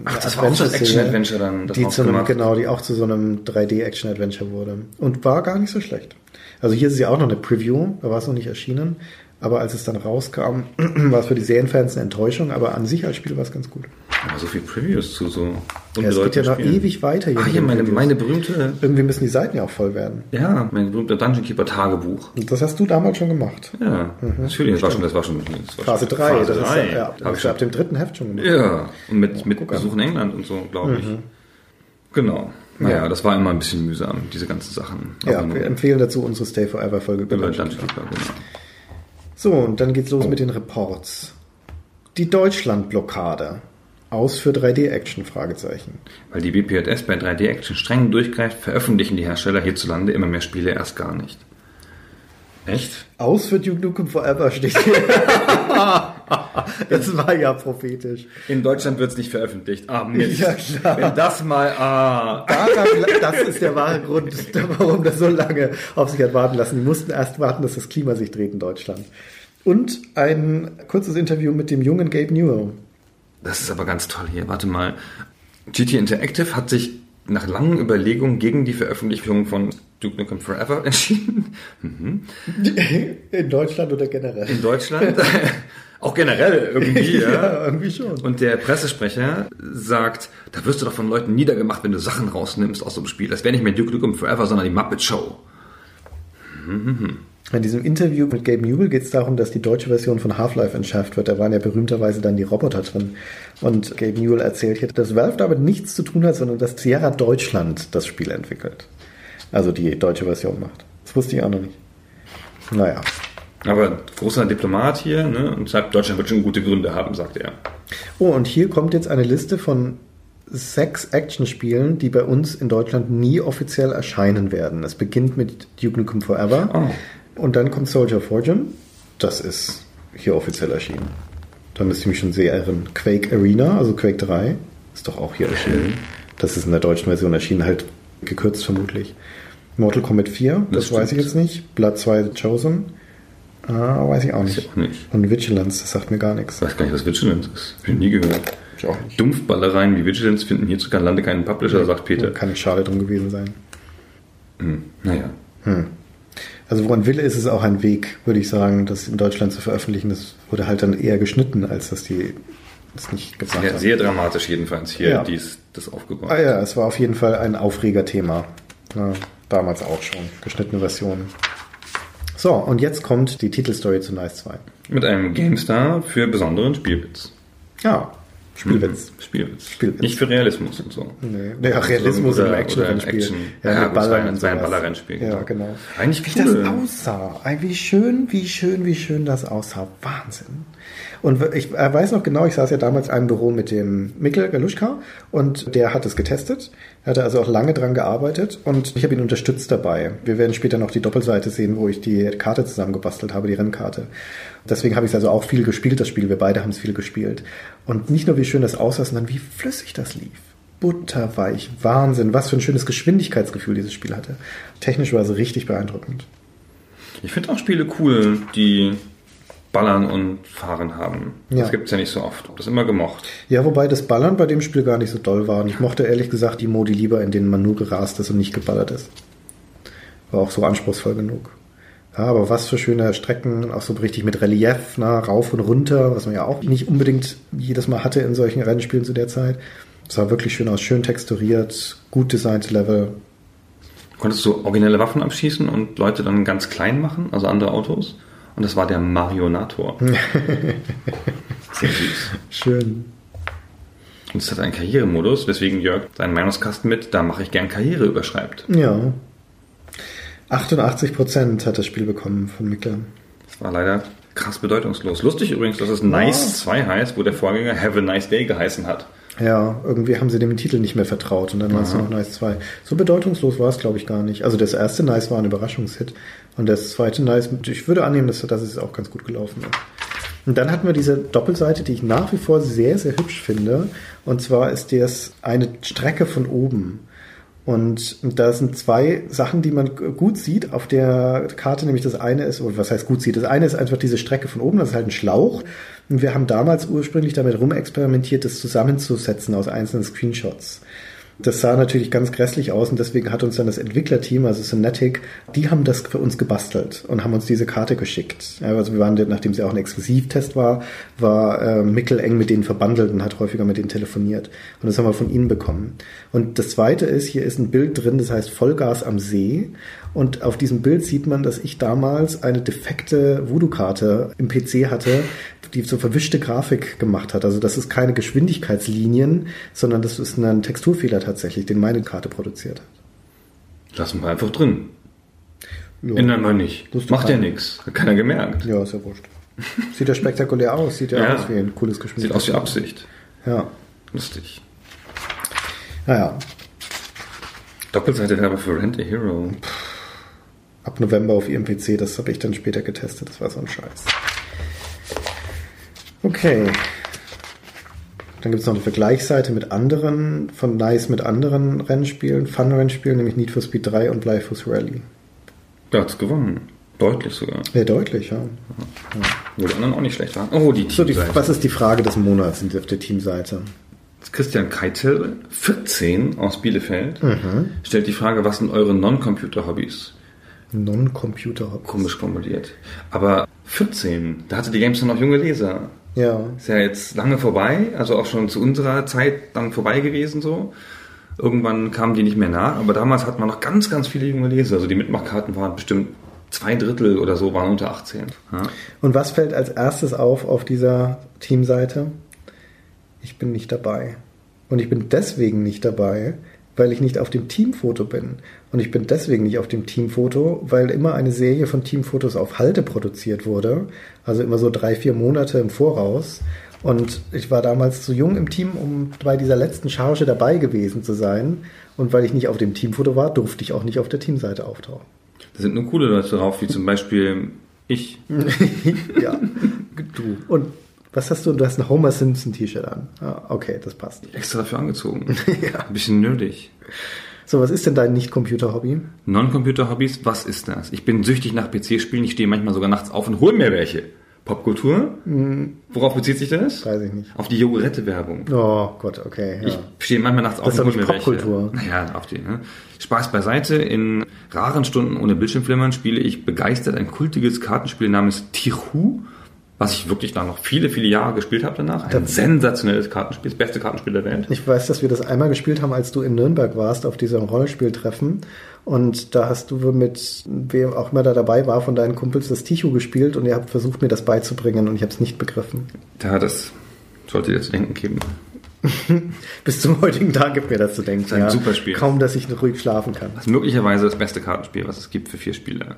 Ach, das war auch so ein Action-Adventure dann, das
die zu einem, genau, die auch zu so einem 3D-Action-Adventure wurde. Und war gar nicht so schlecht. Also hier ist ja auch noch eine Preview, da war es noch nicht erschienen. Aber als es dann rauskam, war es für die Serienfans eine Enttäuschung, aber an sich als Spiel war es ganz gut.
Aber so viel Previews zu so
Ja, es geht ja noch
Spielen.
ewig weiter hier. Mit
hier
den
meine,
Previews.
meine berühmte,
Irgendwie müssen die Seiten ja auch voll werden.
ja, mein berühmter Dungeon Keeper Tagebuch.
Und das hast du damals schon gemacht.
Ja, natürlich, das war schon, das war schon, das war
Phase
schon
3,
Phase
das ist
3.
ja, ja, das du ab dem dritten Heft schon gemacht.
ja, und mit, mit
an. Mhm.
Besuch in England und so, glaube ich. Genau. Naja, das war immer ein bisschen mühsam, diese ganzen Sachen.
Ja,
Aber nur
wir empfehlen dazu unsere Stay Forever Folge.
über Dungeon Keeper, genau.
So, und dann geht's los mit den Reports. Die Deutschland-Blockade. Aus für 3D-Action? Fragezeichen.
Weil die BPJS bei 3D-Action streng durchgreift, veröffentlichen die Hersteller hierzulande immer mehr Spiele erst gar nicht. Echt?
Aus für Duke Nukem Forever steht hier. das war ja prophetisch.
In Deutschland wird es nicht veröffentlicht. Ah, Mist.
Ja, klar.
Wenn das mal, ah.
Daran, das ist der wahre Grund, warum das so lange auf sich hat warten lassen. Die mussten erst warten, dass das Klima sich dreht in Deutschland. Und ein kurzes Interview mit dem jungen Gabe Newell.
Das ist aber ganz toll hier. Warte mal. GT Interactive hat sich nach langen Überlegungen gegen die Veröffentlichung von Duke Nukem Forever entschieden. Mhm.
In Deutschland oder generell?
In Deutschland. Auch generell irgendwie, ja.
ja, irgendwie schon.
Und der Pressesprecher sagt, da wirst du doch von Leuten niedergemacht, wenn du Sachen rausnimmst aus so einem Spiel. Das wäre nicht mehr Duke Nukem Forever, sondern die Muppet Show.
In diesem Interview mit Gabe Newell geht es darum, dass die deutsche Version von Half-Life entschärft wird. Da waren ja berühmterweise dann die Roboter drin. Und Gabe Newell erzählt hier, dass Valve damit nichts zu tun hat, sondern dass Sierra Deutschland das Spiel entwickelt. Also die deutsche Version macht. Das wusste ich auch noch nicht. Naja.
Aber großer Diplomat hier, ne? Und sagt, Deutschland wird schon gute Gründe haben, sagt er.
Oh, und hier kommt jetzt eine Liste von sechs Actionspielen, die bei uns in Deutschland nie offiziell erscheinen werden. Es beginnt mit Duke Nukem Forever.
Oh.
Und dann kommt Soldier of Fortune. Das ist hier offiziell erschienen. Da müsste ich mich schon sehr irren. Quake Arena, also Quake 3, ist doch auch hier erschienen. Das ist in der deutschen Version erschienen, halt gekürzt vermutlich. Mortal Kombat 4, das,
Das
weiß ich jetzt nicht. Blood 2 The Chosen, ah, weiß ich auch nicht.
Ich auch nicht.
Und Vigilance, das sagt mir gar nichts.
Ich weiß gar nicht, was Vigilance ist. Hab ich nie gehört.
Ich auch nicht.
Dumpfballereien wie Vigilance finden hierzulande keinen Publisher, sagt Peter.
Kann nicht schade drum gewesen sein.
Hm, naja.
Also woran Wille ist es auch ein Weg, würde ich sagen, das in Deutschland zu veröffentlichen. Das wurde halt dann eher geschnitten, als dass die das nicht gesagt
Ja,
haben.
sehr dramatisch jedenfalls hier,
Ja.
dies, das aufgebaut.
Ah ja, es war auf jeden Fall ein Aufregerthema. Ja, damals auch schon. Geschnittene Versionen. So, und jetzt kommt die Titelstory zu Nice 2.
Mit einem GameStar für besonderen Spielbits.
Ja, Spielwitz.
Spielwitz.
Spielwitz.
Nicht für Realismus und so.
Nee, nee, ach, Realismus
Oder-
im Action-Rennspiel.
Action.
Ja,
Ja, gut,
Ballern
ein-
und
es war ein
sowas.
Ballerrennspiel,
Ja,
genau.
genau.
Eigentlich
Wie das
cool.
aussah. Ey, Wie schön, wie schön, wie schön das aussah. Wahnsinn. Und ich weiß noch genau, ich saß ja damals in einem Büro mit dem Mikkel Galuschka und der hat es getestet. Er hatte also auch lange dran gearbeitet und ich habe ihn unterstützt dabei. Wir werden später noch die Doppelseite sehen, wo ich die Karte zusammengebastelt habe, die Rennkarte. Deswegen habe ich es also auch viel gespielt, das Spiel. Wir beide haben es viel gespielt. Und nicht nur wie schön das aussah, sondern wie flüssig das lief. Butterweich, Wahnsinn, was für ein schönes Geschwindigkeitsgefühl dieses Spiel hatte. Technisch war es richtig beeindruckend.
Ich finde auch Spiele cool, die Ballern und Fahren haben.
Ja.
Das gibt es ja nicht so oft. Das immer gemocht.
Ja, wobei das Ballern bei dem Spiel gar nicht so doll war. Und ich mochte ehrlich gesagt die Modi lieber, in denen man nur gerast ist und nicht geballert ist. War auch so anspruchsvoll genug. Ja, aber was für schöne Strecken, auch so richtig mit Relief, na, rauf und runter, was man ja auch nicht unbedingt jedes Mal hatte in solchen Rennspielen zu der Zeit. Das sah wirklich schön aus, schön texturiert, gut designte Level.
Konntest du originelle Waffen abschießen und Leute dann ganz klein machen, also andere Autos? Und das war der Marionator. Sehr süß.
Schön.
Und es hat einen Karrieremodus, weswegen Jörg seinen Meinungskasten mit, da mache ich gern Karriere überschreibt.
Ja. 88 Prozent hat das Spiel bekommen von Mikkel.
Das war leider krass bedeutungslos. Lustig übrigens, dass es Nice 2 heißt, wo der Vorgänger Have a Nice Day geheißen hat.
Ja, irgendwie haben sie dem Titel nicht mehr vertraut und dann war es nur noch Nice 2. So bedeutungslos war es, glaube ich, gar nicht. Also das erste Nice war ein Überraschungshit und das zweite Nice, ich würde annehmen, dass, dass es auch ganz gut gelaufen ist. Und dann hatten wir diese Doppelseite, die ich nach wie vor sehr, sehr hübsch finde. Und zwar ist das eine Strecke von oben. Und da sind zwei Sachen, die man gut sieht auf der Karte, nämlich das eine ist, oder was heißt gut sieht, das eine ist einfach diese Strecke von oben, das ist halt ein Schlauch. Und wir haben damals ursprünglich damit rumexperimentiert, das zusammenzusetzen aus einzelnen Screenshots. Das sah natürlich ganz grässlich aus und deswegen hat uns dann das Entwicklerteam, also Synetic, die haben das für uns gebastelt und haben uns diese Karte geschickt. Also wir waren, nachdem sie auch ein Exklusivtest war, war äh, Mickel eng mit denen verbandelt und hat häufiger mit denen telefoniert. Und das haben wir von ihnen bekommen. Und das zweite ist, hier ist ein Bild drin, das heißt Vollgas am See. Und auf diesem Bild sieht man, dass ich damals eine defekte Voodoo-Karte im PC hatte, die so verwischte Grafik gemacht hat. Also das ist keine Geschwindigkeitslinien, sondern das ist ein Texturfehler tatsächlich, den meine Karte produziert hat.
Lassen wir einfach drin.
Ja.
Ändern wir nicht. Macht ja nichts. Hat keiner gemerkt.
Ja, ist ja wurscht. Sieht ja spektakulär aus, sieht ja,
Ja.
aus wie ein cooles
Sieht
Geschwindigkeits.
aus wie Absicht.
Ja,
Lustig.
naja,
Doppelseite wäre aber für Rent a Hero.
ab November auf ihrem PC, das habe ich dann später getestet, das war so ein Scheiß. Okay. Dann gibt es noch eine Vergleichsseite mit anderen, von Nice mit anderen Rennspielen, Fun-Rennspielen, nämlich Need for Speed 3 und Blyfoos Rally.
Der hat's gewonnen. Deutlich sogar.
Sehr deutlich, ja.
Wo die anderen auch nicht schlecht waren. Oh, die
So, die,
Teamseite.
was ist die Frage des Monats auf der Teamseite?
Christian Keitel, 14 aus Bielefeld,
Mhm.
stellt die Frage, was sind eure Non-Computer-Hobbys?
Non-Computer-Hobbys.
Komisch formuliert. Aber 14, da hatte die Games noch junge Leser.
Ja,
Ist ja jetzt lange vorbei, also auch schon zu unserer Zeit dann vorbei gewesen so. Irgendwann kamen die nicht mehr nah, aber damals hatten wir noch ganz, ganz viele junge Leser. Also die Mitmachkarten waren bestimmt zwei Drittel oder so, waren unter 18. Ja.
Und was fällt als erstes auf auf dieser Teamseite? Ich bin nicht dabei. Und ich bin deswegen nicht dabei, weil ich nicht auf dem Teamfoto bin. Und ich bin deswegen nicht auf dem Teamfoto, weil immer eine Serie von Teamfotos auf Halte produziert wurde. Also immer so drei, vier Monate im Voraus. Und ich war damals zu jung im Team, um bei dieser letzten Charge dabei gewesen zu sein. Und weil ich nicht auf dem Teamfoto war, durfte ich auch nicht auf der Teamseite auftauchen.
Da sind nur coole Leute drauf, wie zum Beispiel ich.
ja, du. Und was hast du? Du hast ein Homer Simpson T-Shirt an. Ah, okay, das passt.
Extra dafür angezogen. Ein bisschen nerdig.
So, was ist denn dein Nicht-Computer-Hobby?
Non-Computer-Hobbys, was ist das? Ich bin süchtig nach PC-Spielen, ich stehe manchmal sogar nachts auf und hole mir welche. Popkultur? Worauf bezieht sich das?
Weiß ich nicht.
Auf die Jogurette-Werbung.
Oh Gott, okay. Ja.
Ich stehe manchmal nachts auf
Das
und hole mir
nicht
welche.
Popkultur.
Naja, auf die. Ne? Spaß beiseite. In raren Stunden ohne Bildschirmflimmern spiele ich begeistert ein kultiges Kartenspiel namens Tichu, was ich wirklich dann noch viele, viele Jahre gespielt habe danach. Ein sensationelles Kartenspiel, das beste Kartenspiel der Welt.
Ich weiß, dass wir das einmal gespielt haben, als du in Nürnberg warst, auf diesem Rollenspieltreffen. Und da hast du mit wem auch immer da dabei war, von deinen Kumpels das Tichu gespielt und ihr habt versucht, mir das beizubringen und ich habe es nicht begriffen.
Ja, das Sollte dir zu denken geben.
Bis zum heutigen Tag gibt mir das zu denken.
ist ein super Spiel.
Kaum, dass ich noch ruhig schlafen kann.
Das ist möglicherweise das beste Kartenspiel, was es gibt für vier Spieler.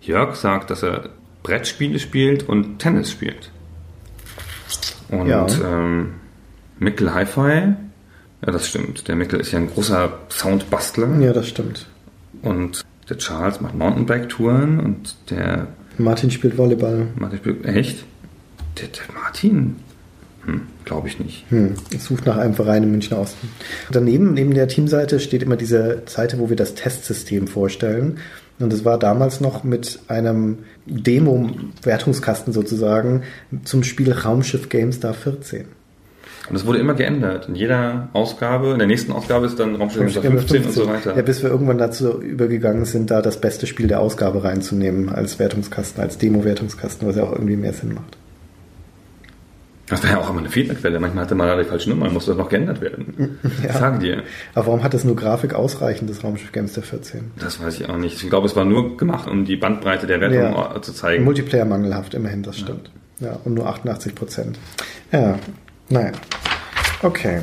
Jörg sagt, dass er Brettspiele spielt und Tennis spielt. Und
Ja.
ähm, Mikkel Hi-Fi, ja, das stimmt. Der Mikkel ist ja ein großer Soundbastler.
Ja, das stimmt.
Und der Charles macht Mountainbike-Touren und der
Martin spielt Volleyball.
Martin spielt. Echt? Der, der Martin? Hm, glaube ich nicht.
Hm, ich suche nach einem Verein im Münchner Osten. Daneben, neben der Teamseite, steht immer diese Seite, wo wir das Testsystem vorstellen. Und es war damals noch mit einem Demo-Wertungskasten sozusagen zum Spiel Raumschiff GameStar 14.
Und es wurde immer geändert. In jeder Ausgabe, in der nächsten Ausgabe ist dann Raumschiff 15 und so weiter.
Ja, bis wir irgendwann dazu übergegangen sind, da das beste Spiel der Ausgabe reinzunehmen als Wertungskasten, als Demo-Wertungskasten, was ja auch irgendwie mehr Sinn macht.
Das war ja auch immer eine Fehlerquelle. Manchmal hatte man da die falsche Nummer, musste das noch geändert werden. Ich sage dir.
Aber warum hat das nur Grafik ausreichend, das Raumschiff GameStar 14?
Das weiß ich auch nicht. Ich glaube, es war nur gemacht, um die Bandbreite der Wertung
Ja.
zu zeigen.
Multiplayer mangelhaft, immerhin, das stimmt. Ja, und nur 88 Prozent. Ja, naja. Okay.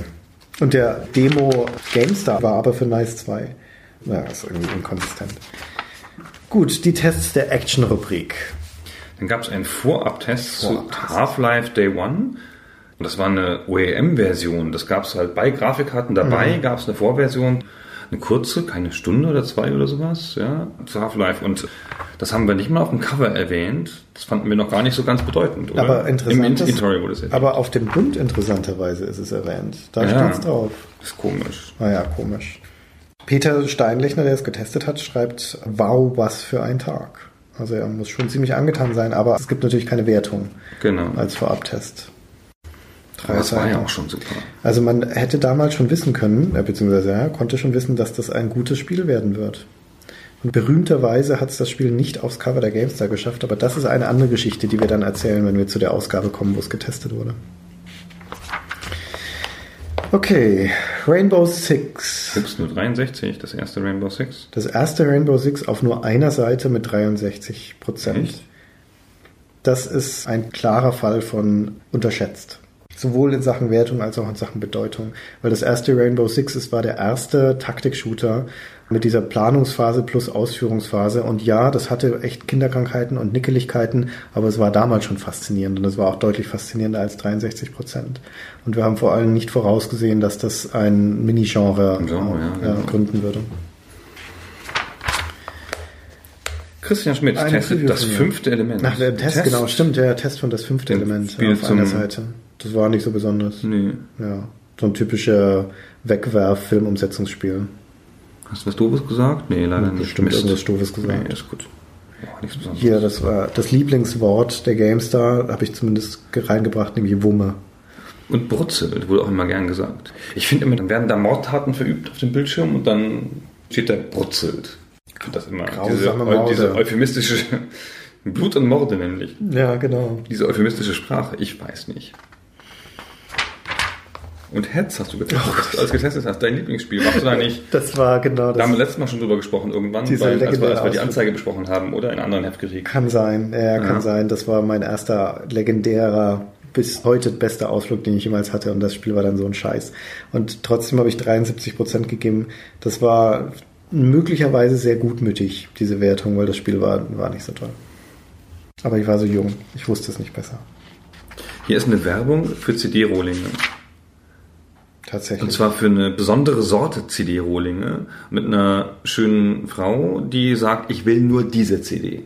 Und der Demo GameStar war aber für Nice 2. Ja, ist irgendwie inkonsistent. Gut, die Tests der Action-Rubrik.
Dann gab es einen Vorabtest zu
Vorabtest.
Half-Life Day One. Und das war eine OEM-Version. Das gab es halt bei Grafikkarten dabei,
Mhm.
gab es eine Vorversion. Eine kurze, keine Stunde oder zwei oder sowas, ja, zu Half-Life. Und das haben wir nicht mal auf dem Cover erwähnt. Das fanden wir noch gar nicht so ganz bedeutend, oder?
Aber interessant
Im Inventory wurde es erwähnt.
Aber auf dem Bund interessanterweise ist es erwähnt. Da
Ja.
steht's drauf.
Ist komisch.
Naja, komisch. Peter Steinlechner, der es getestet hat, schreibt, wow, was für ein Tag. Also er muss schon ziemlich angetan sein, aber es gibt natürlich keine Wertung
Genau.
als Vorabtest. Drei
das war ja auch schon super.
Also man hätte damals schon wissen können, äh, beziehungsweise ja, konnte schon wissen, dass das ein gutes Spiel werden wird. Und berühmterweise hat es das Spiel nicht aufs Cover der GameStar geschafft, aber das ist eine andere Geschichte, die wir dann erzählen, wenn wir zu der Ausgabe kommen, wo es getestet wurde. Okay, Rainbow Six.
Ups, nur 63, das erste Rainbow Six.
Das erste Rainbow Six auf nur einer Seite mit 63 Prozent. Das ist ein klarer Fall von unterschätzt. Sowohl in Sachen Wertung als auch in Sachen Bedeutung. Weil das erste Rainbow Six, es war der erste Taktik-Shooter mit dieser Planungsphase plus Ausführungsphase. Und ja, das hatte echt Kinderkrankheiten und Nickeligkeiten, aber es war damals schon faszinierend und es war auch deutlich faszinierender als 63 Prozent. Und wir haben vor allem nicht vorausgesehen, dass das ein Mini-Genre
So, ja,
äh,
genau.
gründen würde.
Christian Schmidt
Eine
testet das fünfte Element.
Nach der Test, genau, stimmt, der Test von das fünfte
Den
Element
Spiel
auf einer Seite. Das war nicht so besonders.
Nee.
Ja, so ein typischer Wegwerf-Filmumsetzungsspiel.
Hast du was Doofes gesagt? Nee, leider nicht.
Bestimmt
Mist.
irgendwas Doofes gesagt.
Nee, ist gut. Oh, nichts Besonderes.
Hier, das war das Lieblingswort der GameStar, habe ich zumindest ge- reingebracht, nämlich Wumme.
Und brutzelt wurde auch immer gern gesagt. Ich finde immer, dann werden da Mordtaten verübt auf dem Bildschirm und dann steht da brutzelt. Ich finde das immer
Grausame
diese, diese euphemistische Blut und Morde nämlich.
Ja, genau.
Diese euphemistische Sprache, ich weiß nicht. Und Heads hast du getestet,
Oh
was du getestet hast. Dein Lieblingsspiel. Machst du da nicht?
Das war genau
Da haben wir
das.
letztes Mal schon drüber gesprochen, irgendwann, weil, als, wir, als wir die. Anzeige besprochen haben, oder? In anderen Heftkrieg.
Kann sein, ja, kann
Ja.
sein. Das war mein erster legendärer, bis heute bester Ausflug, den ich jemals hatte. Und das Spiel war dann so ein Scheiß. Und trotzdem habe ich 73 Prozent gegeben. Das war möglicherweise sehr gutmütig, diese Wertung, weil das Spiel war, war nicht so toll. Aber ich war so jung. Ich wusste es nicht besser.
Hier ist eine Werbung für CD-Rohlinge.
Tatsächlich.
Und zwar für eine besondere Sorte CD-Rohlinge mit einer schönen Frau, die sagt, ich will nur diese CD.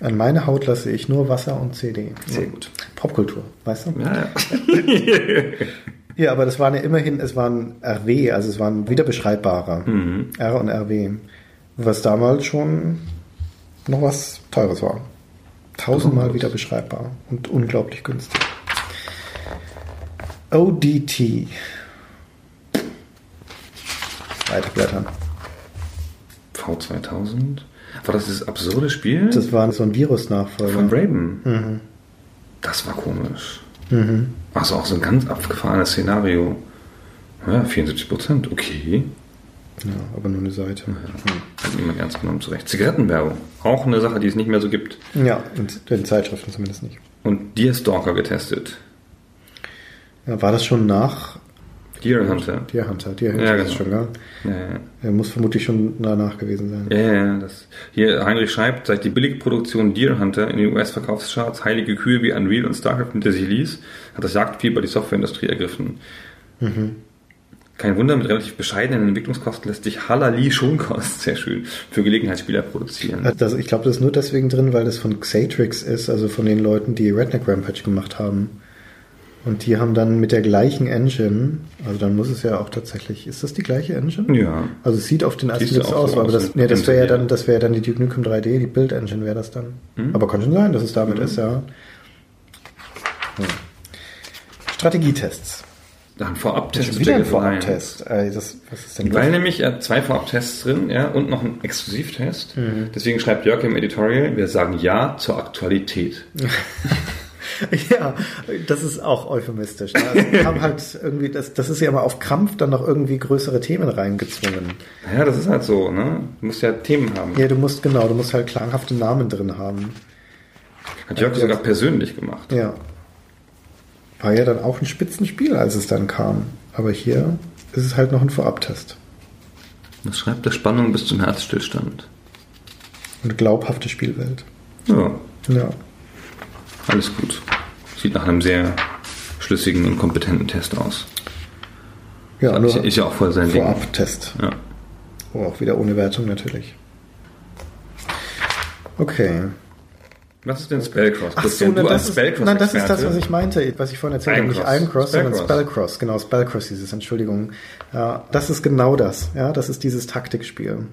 An meine Haut lasse ich nur Wasser und CD.
Sehr gut.
Popkultur, weißt du?
Ja, ja.
Ja, aber das waren ja immerhin, es waren RW, also es waren wieder beschreibbarer.
Mhm.
R und RW. Was damals schon noch was Teures war. Tausendmal wieder beschreibbar und unglaublich günstig. ODT. Weiterblättern.
V2000. War das dieses absurde Spiel
Das war so ein Virus-Nachfolger.
von Raven?
Mhm.
Das war komisch. Also auch so ein ganz abgefahrenes Szenario. Ja, 74 Prozent, okay.
Ja, aber nur eine Seite.
Hat niemand ernst genommen, zurecht. Zigarettenwerbung, auch eine Sache, die es nicht mehr so gibt.
Ja, in den Zeitschriften zumindest nicht.
Und Deerstalker getestet.
Ja, war das schon nach
Deer Hunter.
Deer Hunter? Deer Hunter
Ja,
ist
genau.
schon, gell?
Ja, ja.
Er muss vermutlich schon danach gewesen sein.
Ja, ja, ja, das. Hier, Heinrich schreibt, seit die billige Produktion Deer Hunter in den US-Verkaufscharts heilige Kühe wie Unreal und StarCraft hinter sich ließ, hat das Jagdfieber die Softwareindustrie ergriffen. Kein Wunder, mit relativ bescheidenen Entwicklungskosten lässt sich Halali Schonkost, sehr schön, für Gelegenheitsspieler produzieren.
Das, ich glaube, das ist nur deswegen drin, weil das von Xatrix ist, also von den Leuten, die Redneck Rampage gemacht haben. Und die haben dann mit der gleichen Engine, also dann muss es ja auch tatsächlich, ist das die gleiche Engine?
Ja.
Also es sieht auf den ersten Blick so aus,
so
aber das,
ne?
nee, das wäre ja dann, das wäre ja dann die Duke Nukem 3D, die Build Engine wäre das dann.
Hm?
Aber kann schon sein, dass es damit ist, ja. Hm. Strategietests.
Dann Vorab-Test.
Schon wieder ein. Vorabtest. Äh, das, was ist denn
Weil
los?
nämlich er hat zwei Vorabtests drin, ja, und noch ein Exklusivtest.
Mhm.
Deswegen schreibt Jörg im Editorial, wir sagen Ja zur Aktualität.
Ja, das ist auch euphemistisch. Ne? Also haben halt irgendwie, das, das ist ja immer auf Krampf dann noch irgendwie größere Themen reingezwungen.
Ja, das ist halt so, ne? Du musst ja Themen haben.
Ja, du musst, genau, du musst halt klanghafte Namen drin haben.
Hat Jörg sogar persönlich gemacht.
Ja. War ja dann auch ein Spitzenspiel, als es dann kam. Aber hier ist es halt noch ein Vorabtest.
Das schreibt der Spannung bis zum Herzstillstand.
Eine glaubhafte Spielwelt.
Ja,
Ja.
Alles gut. Sieht nach einem sehr schlüssigen und kompetenten Test aus.
Ja,
Ist,
nur
ist ja auch voll sein.
Vorabtest.
Ja.
Oh, auch wieder ohne Wertung natürlich. Okay.
Was ist denn Spellcross?
Ach so, na,
du
das
als
ist, nein, das ist das, was ich meinte, was ich vorhin erzählt habe. Nicht.
Ironcross,
sondern
Spellcross.
Genau, Spellcross hieß es, Entschuldigung. Ja, das ist genau das. Ja, das ist dieses Taktikspiel.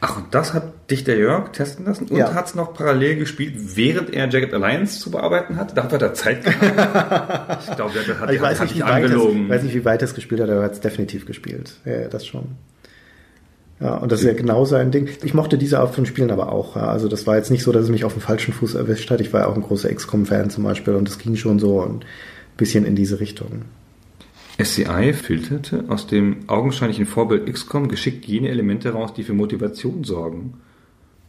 Ach, und das hat dich der Jörg testen lassen und
Ja.
hat es noch parallel gespielt, während er Jagged Alliance zu bearbeiten hat? Dafür hat er Zeit gehabt. ich glaube, der hat,
Also ich weiß
hat
nicht, wie
dich angelogen.
weiß nicht, wie weit es gespielt hat, aber er hat es definitiv gespielt. Ja, das schon. Ja, und das ist ja genau sein Ding. Ich mochte diese Art von Spielen aber auch. Ja. Also das war jetzt nicht so, dass es mich auf dem falschen Fuß erwischt hat. Ich war ja auch ein großer XCOM-Fan zum Beispiel und es ging schon so ein bisschen in diese Richtung.
SCI filterte aus dem augenscheinlichen Vorbild XCOM geschickt jene Elemente raus, die für Motivation sorgen.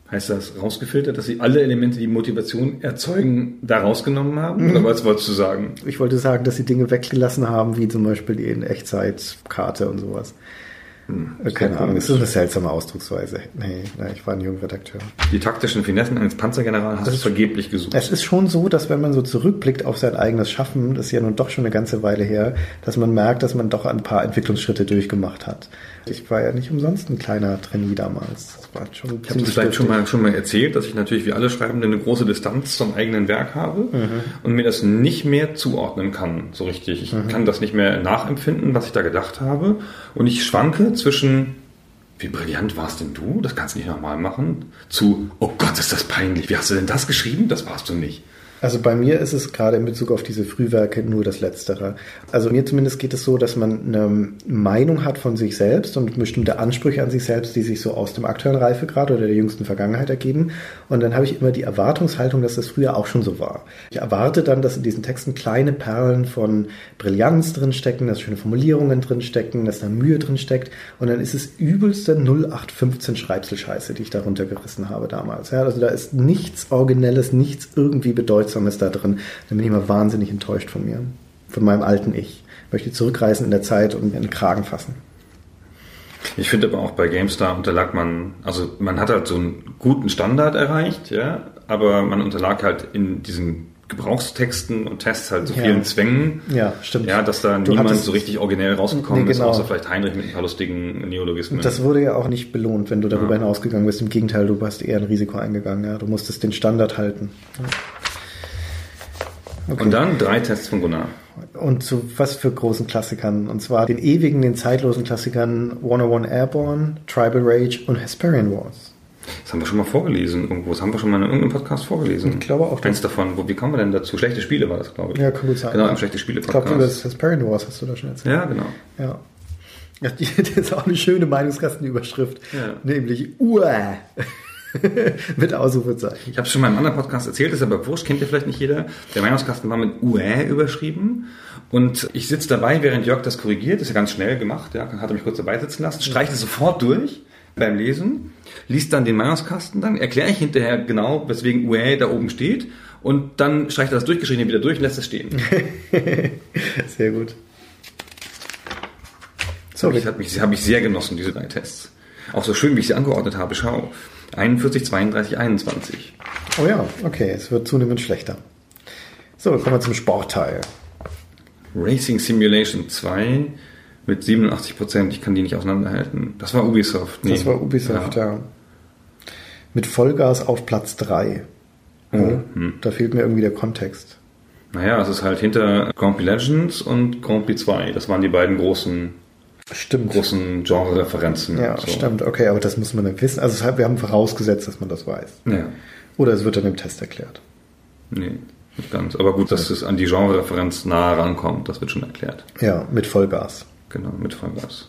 Heißt das rausgefiltert, dass sie alle Elemente, die Motivation erzeugen, da rausgenommen haben? Oder was wolltest du sagen?
Ich wollte sagen, dass sie Dinge weggelassen haben, wie zum Beispiel die in Echtzeitkarte und sowas. Äh, Keine Ahnung, es ist eine seltsame Ausdrucksweise. Nee, nee, ich war ein junger Redakteur.
Die taktischen Finessen eines Panzergenerals hast du vergeblich gesucht.
Es ist schon so, dass wenn man so zurückblickt auf sein eigenes Schaffen, das ist ja nun doch schon eine ganze Weile her, dass man merkt, dass man doch ein paar Entwicklungsschritte durchgemacht hat. Ich war ja nicht umsonst ein kleiner Trainee damals. Das war schon
Ich habe das vielleicht schon mal, schon mal erzählt, dass ich natürlich wie alle Schreibende eine große Distanz zum eigenen Werk habe
Mhm.
und mir das nicht mehr zuordnen kann, so richtig. Ich
Mhm.
kann das nicht mehr nachempfinden, was ich da gedacht habe. Und ich schwanke zwischen, wie brillant warst denn du? Das kannst du nicht nochmal machen. Zu, oh Gott, ist das peinlich. Wie hast du denn das geschrieben? Das warst du nicht.
Also bei mir ist es gerade in Bezug auf diese Frühwerke nur das Letztere. Also mir zumindest geht es so, dass man eine Meinung hat von sich selbst und bestimmte Ansprüche an sich selbst, die sich so aus dem aktuellen Reifegrad oder der jüngsten Vergangenheit ergeben. Und dann habe ich immer die Erwartungshaltung, dass das früher auch schon so war. Ich erwarte dann, dass in diesen Texten kleine Perlen von Brillanz drinstecken, dass schöne Formulierungen drinstecken, dass da Mühe drinsteckt. Und dann ist es übelste 0815 Schreibselscheiße, die ich da runtergerissen habe damals. Ja, also da ist nichts Originelles, nichts irgendwie Bedeutsames da drin. Dann bin ich immer wahnsinnig enttäuscht von mir, von meinem alten Ich. Ich möchte zurückreisen in der Zeit und mir in den Kragen fassen.
Ich finde aber auch bei GameStar unterlag man, also man hat halt so einen guten Standard erreicht, ja, aber man unterlag halt in diesen Gebrauchstexten und Tests halt so
Ja.
vielen Zwängen.
Ja, stimmt.
Ja, dass da
Du
niemand so richtig originell rausgekommen
Nee,
ist,
genau.
außer vielleicht Heinrich mit ein paar lustigen Neologismen.
Das wurde ja auch nicht belohnt, wenn du darüber
Ja.
hinausgegangen bist. Im Gegenteil, du hast eher ein Risiko eingegangen. Ja. Du musstest den Standard halten. Okay.
Und dann drei Tests von Gunnar.
Und zu was für großen Klassikern. Und zwar den ewigen, den zeitlosen Klassikern 101 Airborne, Tribal Rage und Hesperian Wars.
Das haben wir schon mal vorgelesen irgendwo. Das haben wir schon mal in irgendeinem Podcast vorgelesen.
Ich glaube auch,
Eins davon. Wo, wie kommen wir denn dazu? Schlechte Spiele war das, glaube ich.
Ja, kann gut sein.
Genau, im Schlechte Spiele
Ich glaube, über das Hesperian Wars hast du da schon erzählt.
Ja, genau.
Ja. Das ist auch eine schöne Meinungskastenüberschrift.
Ja.
Nämlich Uah. Mit Ausrufezeichen.
Ich habe es schon mal im anderen Podcast erzählt, ist aber wurscht, kennt ja vielleicht nicht jeder. Der Meinungskasten war mit UE überschrieben. Und ich sitze dabei, während Jörg das korrigiert, ist ja ganz schnell gemacht, ja, hat er mich kurz dabei sitzen lassen, streicht es sofort durch beim Lesen, liest dann den Meinungskasten, dann erkläre ich hinterher genau, weswegen UE da oben steht. und dann streicht er das Durchgeschriebene wieder durch und lässt es stehen.
Sehr gut.
So, ich habe mich, hab ich sehr genossen, diese drei Tests. Auch so schön, wie ich sie angeordnet habe. Schau. 41, 32, 21.
Oh ja, okay, es wird zunehmend schlechter. So, kommen wir zum Sportteil.
Racing Simulation 2 mit 87 Prozent. Ich kann die nicht auseinanderhalten. Das war Ubisoft.
Das war Ubisoft, ja. Mit Vollgas auf Platz 3.
Oh,
Ja,
hm.
Da fehlt mir irgendwie der Kontext.
Naja, es ist halt hinter Grand Prix Legends und Grand Prix 2. Das waren die beiden großen,
Stimmt.
großen Genre-Referenzen.
Ja,
So.
stimmt. Okay, aber das muss man dann wissen. Also wir haben vorausgesetzt, dass man das weiß.
Ja,
Oder es wird dann im Test erklärt.
nee, nicht ganz. Aber gut, dass es an die Genre-Referenz nahe rankommt, das wird schon erklärt.
Ja, mit Vollgas.
Genau, mit Vollgas.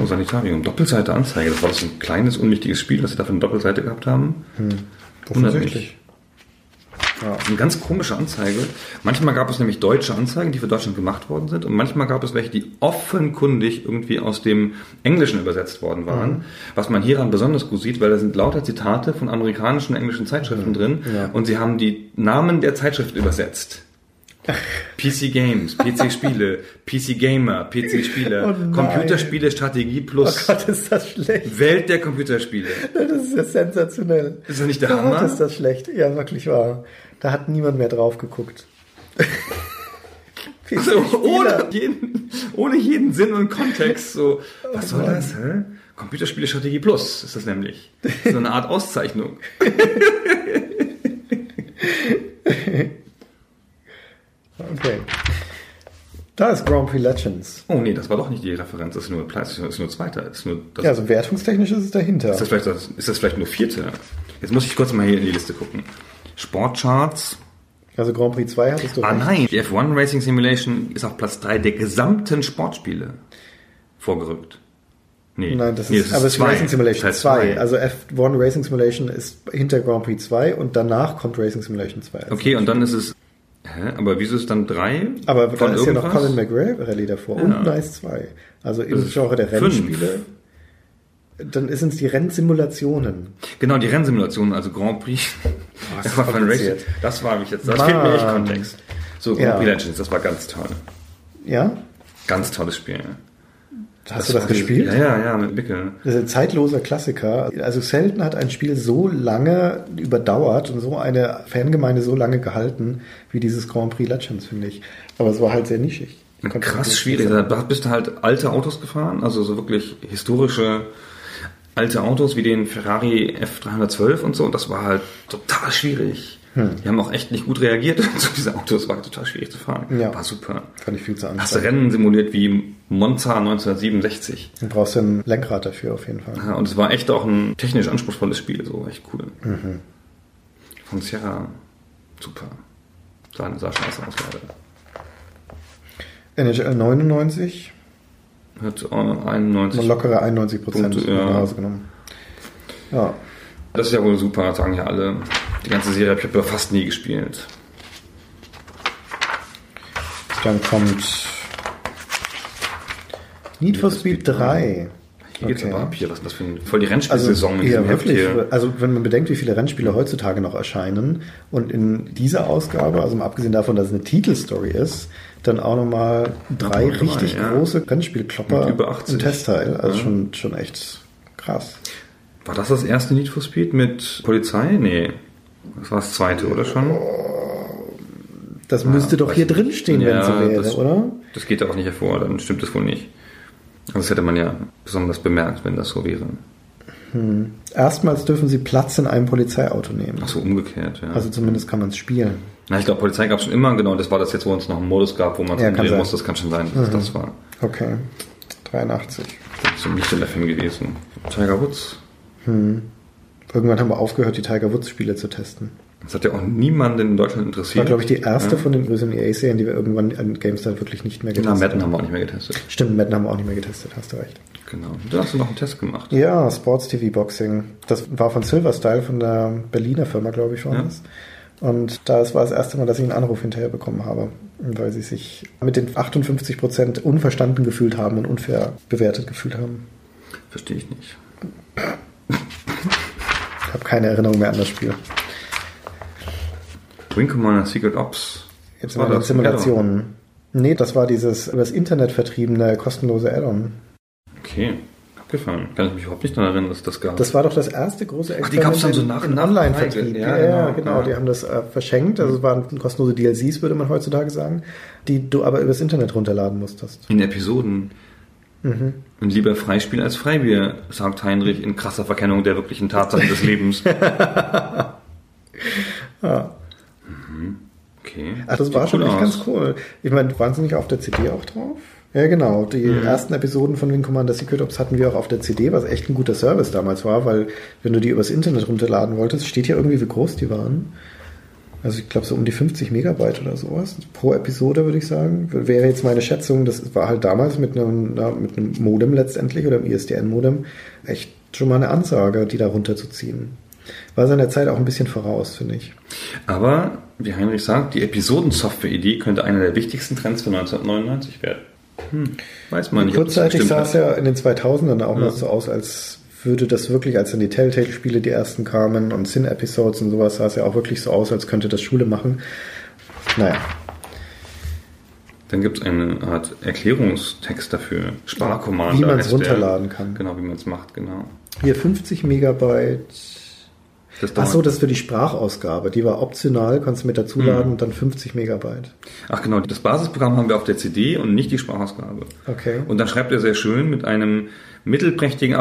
Oh, Sanitarium. Doppelseite Anzeige. Das war das ein kleines, unwichtiges Spiel, das sie dafür eine Doppelseite gehabt haben. Wundert mich.
Ja.
Eine ganz komische Anzeige. Manchmal gab es nämlich deutsche Anzeigen, die für Deutschland gemacht worden sind. Und manchmal gab es welche, die offenkundig irgendwie aus dem Englischen übersetzt worden waren. Was man hieran besonders gut sieht, weil da sind lauter Zitate von amerikanischen und englischen Zeitschriften drin.
Ja.
Und sie haben die Namen der Zeitschrift übersetzt. PC Games, PC Spiele, PC Gamer, PC Spiele,
Oh.
Computerspiele, Strategie
Oh
plus
Gott, ist das schlecht.
Welt der Computerspiele.
Das ist ja sensationell.
Ist das nicht der
Gott,
Hammer?
ist das schlecht. Ja, wirklich wahr. Da hat niemand mehr drauf geguckt.
So, ohne, jeden, ohne jeden Sinn und Kontext. So, was soll das? Hä? Computerspiele Strategie Plus ist das nämlich. So eine Art Auszeichnung.
Okay. Da ist Grand Prix Legends.
Oh nee, das war doch nicht die Referenz, das ist nur PlayStation, das ist nur zweiter. Das ist, nur, das,
Ja, also wertungstechnisch ist es dahinter.
ist, das vielleicht, das, ist das vielleicht nur vierte? Jetzt muss ich kurz mal hier in die Liste gucken. Sportcharts.
Also Grand Prix 2 hattest du
Ah
recht.
nein, die F1 Racing Simulation ist auf Platz 3 der gesamten Sportspiele vorgerückt. Nee,
Nein, das
nee,
ist, aber es ist
zwei.
Racing Simulation
Das heißt
2.
zwei.
Also F1 Racing Simulation ist hinter Grand Prix 2 und danach kommt Racing Simulation 2. Also
Okay, und dann ist es. Hä? Aber wieso ist dann drei?
Aber da ist ja noch
irgendwas?
Colin McRae Rallye davor und Nice 2. Also im Genre der
fünf.
Rennspiele. Dann sind es die Rennsimulationen.
Genau, die Rennsimulationen, also Grand Prix.
das
das war von Racing. Das war mich jetzt. Das
Mann.
fehlt mir echt Kontext. So, Grand
Ja.
Prix Legends, das war ganz toll.
Ja?
Ganz tolles Spiel.
Hast du das gespielt?
Ja, ja, ja, mit Mickel.
Das ist ein zeitloser Klassiker. Also selten hat ein Spiel so lange überdauert und so eine Fangemeinde so lange gehalten wie dieses Grand Prix Legends, finde ich. Aber es war halt sehr nischig.
Krass schwierig. Da bist du halt alte Autos gefahren, also so wirklich historische alte Autos wie den Ferrari F312 und so. Und das war halt total schwierig.
Hm.
Die haben auch echt nicht gut reagiert zu diesen Autos. War total schwierig zu fahren.
Ja.
War super.
Fand ich viel zu
Hast du
anstrengend.
Rennen simuliert wie Monza 1967.
Du brauchst ein Lenkrad dafür auf jeden Fall.
Ja, und es war echt auch ein technisch anspruchsvolles Spiel, so echt cool.
Mhm.
Von Sierra, super. Sah, sah scheiße aus leider.
NHL 99,
Hat äh, 91.
lockere 91 Prozent
Punkte, ja.
nach Hause genommen. Ja,
Das ist ja wohl super, sagen ja alle. Die ganze Serie habe ich aber fast nie gespielt.
dann kommt Need for Speed 3.
Hier geht's
Okay.
aber ab hier, was ist das für ein, voll die
Also,
Rennspielsaison in
ja, wirklich.
hier.
Also, wenn man bedenkt, wie viele Rennspiele heutzutage noch erscheinen und in dieser Ausgabe, also mal abgesehen davon, dass es eine Titelstory ist, dann auch nochmal drei
drei,
richtig
ja.
große Rennspielklopper
Mit über 80.
im Testteil. Also
Ja.
schon, schon echt krass.
War das das erste Need for Speed mit Polizei? Nee. Das war das zweite, oder schon?
Das müsste doch hier drin stehen, wenn es so wäre,
das,
oder?
Das geht auch nicht hervor, dann stimmt das wohl nicht. Also das hätte man ja besonders bemerkt, wenn das so wäre.
Erstmals dürfen sie Platz in einem Polizeiauto nehmen.
Ach so, umgekehrt, ja.
Also zumindest kann man es spielen.
Na, ich glaube, Polizei gab es schon immer, genau, das war das jetzt, wo es noch einen Modus gab, wo man es
Ja,
umdrehen muss, das kann schon sein, dass das war.
Okay. 83.
Das ist nicht in der Film gewesen. Tiger Woods.
Irgendwann haben wir aufgehört, die Tiger Woods Spiele zu testen.
Das hat ja auch niemanden in Deutschland
Das
interessiert.
war, glaube ich, die erste
ja.
von den größeren EA-Serien, die wir irgendwann an GameStar wirklich nicht mehr
Na,
getestet
Madden haben wir auch nicht mehr getestet.
Stimmt, Madden haben wir auch nicht mehr getestet, hast du recht.
Genau. Da hast du noch einen Test gemacht.
Ja, Sports TV Boxing. Das war von Silverstyle, von der Berliner Firma, glaube ich, war
Ja.
das. Und das war das erste Mal, dass ich einen Anruf hinterher bekommen habe, weil sie sich mit den 58 Prozent unverstanden gefühlt haben und unfair bewertet gefühlt haben.
Verstehe ich nicht.
Ich habe keine Erinnerung mehr an das Spiel.
Wing Commander Secret Ops.
Jetzt war das
das?
Simulationen. Nee, das war dieses übers Internet vertriebene kostenlose Add-on.
Okay, abgefahren. Kann ich mich überhaupt nicht daran erinnern, dass das gab.
Das war doch das erste große
Ach, die gab's dann so nach
in
nach
Online-Vertrieb. ja,
ja, genau,
genau.
ja.
Die haben das äh, verschenkt. Also es waren kostenlose DLCs, würde man heutzutage sagen, die du aber übers Internet runterladen musstest.
in Episoden.
Mhm.
Und lieber Freispiel als Freibier, sagt Heinrich in krasser Verkennung der wirklichen Tatsachen des Lebens.
Ja.
Okay.
Ach, das
Sieht
war schon
cool
echt
aus.
ganz cool. Ich meine, waren sie nicht auf der CD auch drauf? Ja, genau. Die
Mhm.
ersten Episoden von Wing Commander Secret Ops hatten wir auch auf der CD, was echt ein guter Service damals war, weil wenn du die übers Internet runterladen wolltest, steht hier irgendwie, wie groß die waren. Also ich glaube so um die 50 Megabyte oder sowas pro Episode, würde ich sagen. Wäre jetzt meine Schätzung, das war halt damals mit einem, mit einem Modem letztendlich oder einem ISDN-Modem echt schon mal eine Ansage, die da runterzuziehen. War seiner Zeit auch ein bisschen voraus, finde ich.
Aber, wie Heinrich sagt, die Episodensoftware-Idee könnte einer der wichtigsten Trends für 1999 werden. Hm. Weiß man nicht.
Kurzzeitig sah es ja in den 2000ern auch
Ja.
noch so aus, als würde das wirklich, als dann die Telltale-Spiele die ersten kamen und Sin-Episodes und sowas, sah es ja auch wirklich so aus, als könnte das Schule machen. Naja,
Dann gibt es eine Art Erklärungstext dafür. Sparkommando.
Wie
heißt der.
runterladen kann.
Genau, wie man es macht, genau.
hier 50 Megabyte.
Das
Ach
dauert-
so, das ist für die Sprachausgabe. Die war optional, kannst du mit dazuladen
Hm.
und dann 50 Megabyte.
Ach genau, das Basisprogramm haben wir auf der CD und nicht die Sprachausgabe.
Okay.
Und dann schreibt er sehr schön mit einem mittelprächtigen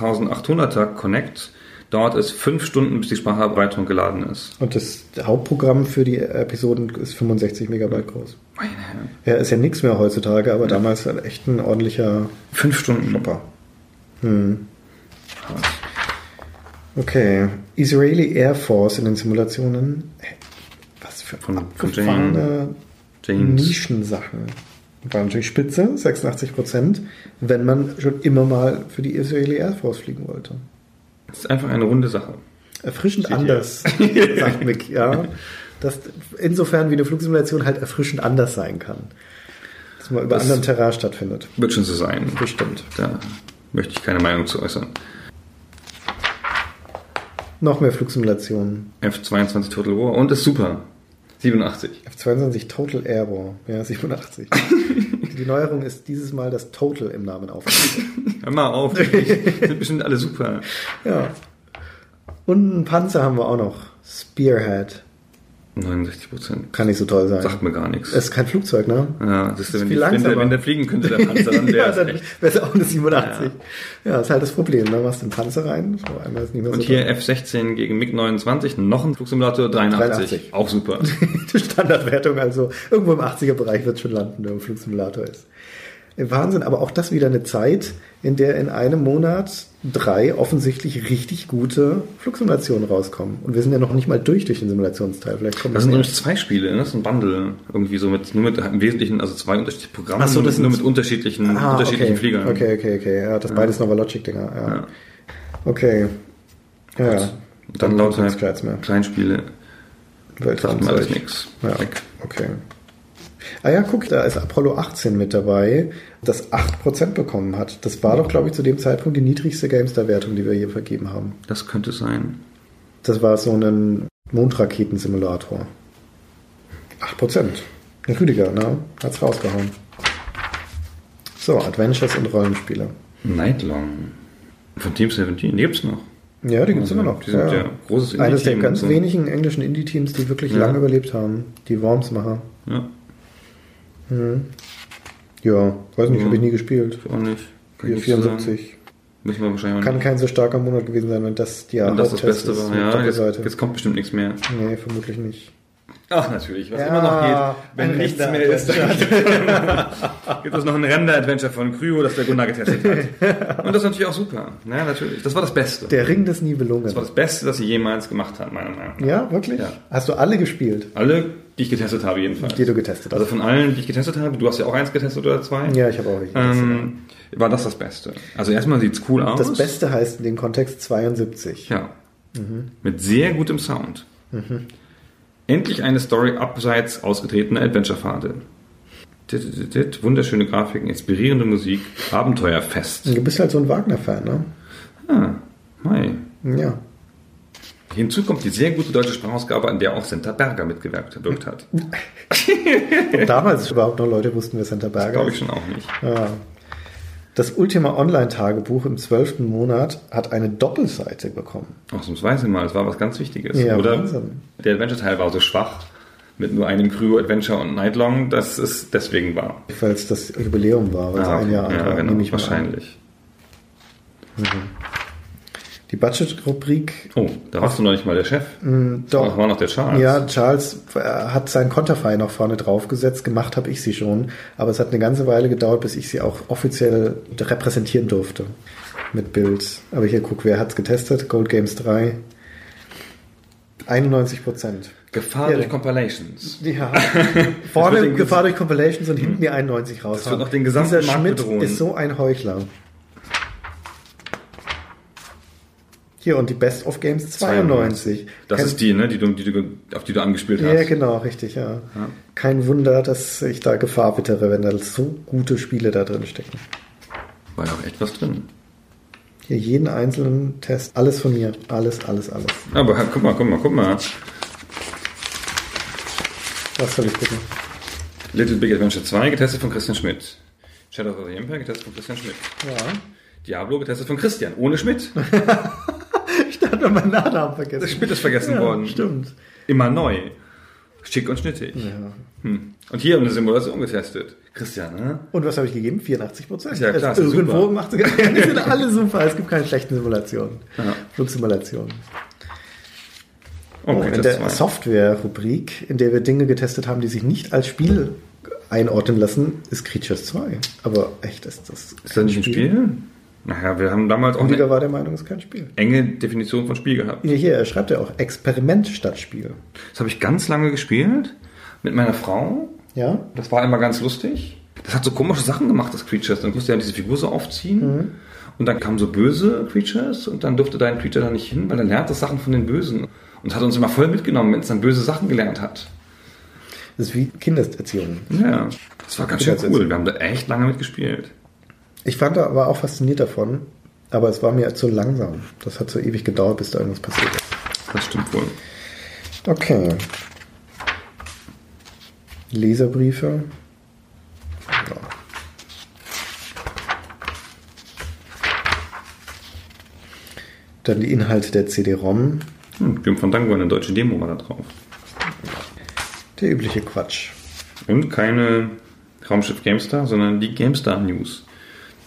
28.800er Connect. Dauert es fünf Stunden, bis die Spracherweiterung geladen ist.
Und das Hauptprogramm für die Episoden ist 65 Megabyte groß.
Meine.
Ja, ist ja nichts mehr heutzutage, aber damals halt echt ein ordentlicher
Fünf Stunden.
Klopper. Hm. Okay. Israeli Air Force in den Simulationen. Was für
Von- von James.
Nischensachen. War natürlich spitze, 86 Prozent, wenn man schon immer mal für die Israeli Air Force fliegen wollte.
Das ist einfach eine runde Sache.
Erfrischend
Steht
anders, sagt Mick, ja. Das, insofern wie eine Flugsimulation halt erfrischend anders sein kann. Dass man über
Das-
anderem Terrain stattfindet.
Wird schon so sein.
Bestimmt.
Da möchte ich keine Meinung zu äußern.
Noch mehr Flugsimulationen.
F22 Total War und ist super. 87.
F22 Total Air War, ja, 87. Die Neuerung ist dieses Mal das Total im Namen aufgenommen.
Hör mal auf. Die sind bestimmt alle super.
ja. Und einen Panzer haben wir auch noch. Spearhead.
69 Prozent.
Kann nicht so toll sein.
Sagt mir gar nichts.
Es ist kein Flugzeug, ne?
Ja, das ist, wenn,
viel
die, wenn, der,
langsamer.
wenn der fliegen könnte, der Panzer, dann
ja,
wäre es echt.
wäre es auch eine 87. Ja. ist halt das Problem. Da machst du einen Panzer rein, so einmal ist nicht mehr
Und
so
hier F16 gegen MiG-29, noch ein Flugsimulator 83.
83.
Auch super.
die Standardwertung, also irgendwo im 80er-Bereich wird schon landen, wenn ein Flugsimulator ist. Wahnsinn, aber auch das wieder eine Zeit, in der in einem Monat drei offensichtlich richtig gute Flugsimulationen rauskommen. Und wir sind ja noch nicht mal durch durch den Simulationsteil. Vielleicht kommen
Das sind nämlich zwei Spiele, ne? das ist ein Bundle. Irgendwie so mit, nur mit im Wesentlichen, also zwei unterschiedliche Programme,
Ach so, das
nur
sind-
mit unterschiedlichen,
Ah,
unterschiedlichen
okay.
Fliegern.
Okay, okay, okay. Ja, das beides Novalogic-Dinger. Ja.
Ja.
Okay. Ja, ja.
Und dann lauter
Gescheites mehr.
Kleinspiele, sagt mir alles nichts.
Ja, okay. Ah ja, guck, da ist Apollo 18 mit dabei, das 8% bekommen hat. Das war doch, glaube ich, zu dem Zeitpunkt die niedrigste GameStar-Wertung, die wir je vergeben haben.
Das könnte sein.
Das war so ein Mondraketensimulator. 8%. Ein Rüdiger, ne? Hat's rausgehauen. So, Adventures und Rollenspiele.
Nightlong. Von Team 17, die gibt's noch.
Ja, die gibt's
Also,
immer noch.
die sind ja großes
Eines der
Indie-Team
ganz
so.
wenigen englischen Indie-Teams, die wirklich
Ja.
lange überlebt haben. Die Wormsmacher.
Ja,
Ja, weiß nicht,
Ja.
habe ich nie gespielt.
ich auch nicht. Kann sagen.
74.
Müssen wir wahrscheinlich
Kann kein so starker Monat gewesen sein, wenn das die
Und das das Beste
ist
war. Ja, jetzt, jetzt kommt bestimmt nichts mehr.
Nee, vermutlich nicht.
Ach, natürlich, was
Ja,
immer noch geht. Wenn nichts
Render-
mehr ist, gibt es noch ein Render-Adventure von Cryo, das der Gunnar getestet hat. Und das ist natürlich auch super. Ja, natürlich. Das war das Beste.
Der Ring des Nibelungen.
Das war das Beste, das sie jemals gemacht hat, meiner Meinung nach.
Ja, wirklich?
Ja.
Hast du alle gespielt,
Alle, die ich getestet habe, jedenfalls.
die du getestet hast?
Also von allen, die ich getestet habe, du hast ja auch eins getestet oder zwei,
ja, ich habe auch
ähm, war das das Beste. Also erstmal sieht's cool aus.
das Beste heißt in dem Kontext 72.
Ja.
Mhm.
Mit sehr gutem Sound. Endlich eine Story abseits ausgetretener Adventure-Pfade. Wunderschöne Grafiken, inspirierende Musik, Abenteuerfest.
Du bist halt so ein Wagner-Fan, ne?
Ah, Mai.
Ja.
Hinzu kommt die sehr gute deutsche Sprachausgabe, an der auch Senta Berger mitgewirkt gewirkt hat.
Und damals überhaupt noch Leute wussten, wer Santa Berger
Glaube
ist.
ich schon auch nicht.
Ja. Das Ultima Online-Tagebuch im zwölften Monat hat eine Doppelseite bekommen.
Ausnahmsweise mal, es war was ganz Wichtiges.
Ja,
Oder
Wahnsinn.
der Adventure-Teil war so schwach, mit nur einem Crew Adventure und Nightlong, dass es deswegen war.
Weil es das Jubiläum war, weil es
Ah,
ein Jahr alt
ja,
war,
genau, wahrscheinlich.
Die Budget-Rubrik,
Oh, da warst du noch nicht mal der Chef.
doch.
Das war noch der Charles.
ja, Charles äh, hat sein Konterfei noch vorne draufgesetzt, gemacht habe ich sie schon, aber es hat eine ganze Weile gedauert, bis ich sie auch offiziell repräsentieren durfte mit Bild. Aber hier guck, wer hat's getestet? Gold Games 3. 91 Prozent.
Gefahr
Ja.
durch Compilations.
Ja, vorne Gefahr durch Compilations und hinten die 91 raus.
Das wird noch den gesamten
Dieser
Markt
Schmidt
bedrohen.
ist so ein Heuchler. Hier und die Best of Games 92.
Das
Kein-
ist die, ne, die du, die du, auf die du angespielt hast.
Ja, genau, richtig, ja. Kein Wunder, dass ich da Gefahr wittere, wenn da so gute Spiele da drin stecken.
War ja auch echt was drin.
Hier jeden einzelnen Test, alles von mir. Alles, alles, alles.
Aber guck mal, guck mal, guck mal.
Was soll ich gucken?
Little Big Adventure 2 getestet von Christian Schmidt. Shadow of the Empire getestet von Christian Schmidt.
Ja.
Diablo getestet von Christian, ohne Schmidt.
Ich dachte, meinen Nachnamen vergessen.
Der Schmidt ist vergessen
ja,
worden.
Stimmt.
Immer neu. Schick und schnittig. Hm. Und hier eine Simulation getestet. Christian, ne?
Und was habe ich gegeben? 84 Prozent.
Ja, klar, ist ja
Irgendwo
super.
macht sie, die sind alle super. Es gibt keine schlechten Simulationen.
Ja.
Flugsimulationen.
Okay,
Oh, in
das
der
war-
Software-Rubrik, in der wir Dinge getestet haben, die sich nicht als Spiel einordnen lassen, ist Creatures 2. Aber echt, ist das
Ist das nicht ein Spiel? Naja, wir haben damals auch
Rüdiger war der Meinung, es ist kein Spiel.
enge Definition von Spiel gehabt.
Hier, hier, er schreibt ja auch Experiment statt Spiel.
Das habe ich ganz lange gespielt mit meiner Frau.
Ja?
Das war immer ganz lustig. Das hat so komische Sachen gemacht, das Creatures. Dann musste ja diese Figur so aufziehen. Und dann kamen so böse Creatures und dann durfte dein Creature da nicht hin, weil er lernt das Sachen von den Bösen. Und hat uns immer voll mitgenommen, wenn es dann böse Sachen gelernt hat.
Das ist wie Kindeserziehung.
Ja, das war ganz schön cool. Wir haben da echt lange mitgespielt.
Ich fand war auch fasziniert davon, aber es war mir zu langsam. Das hat so ewig gedauert, bis da irgendwas passiert ist.
Das stimmt wohl.
Okay. Leserbriefe. Ja. Dann die Inhalte der CD-ROM.
Hm, Grim Fandango, eine deutsche Demo war da drauf.
Der übliche Quatsch.
Und keine Raumschiff GameStar, sondern die GameStar News.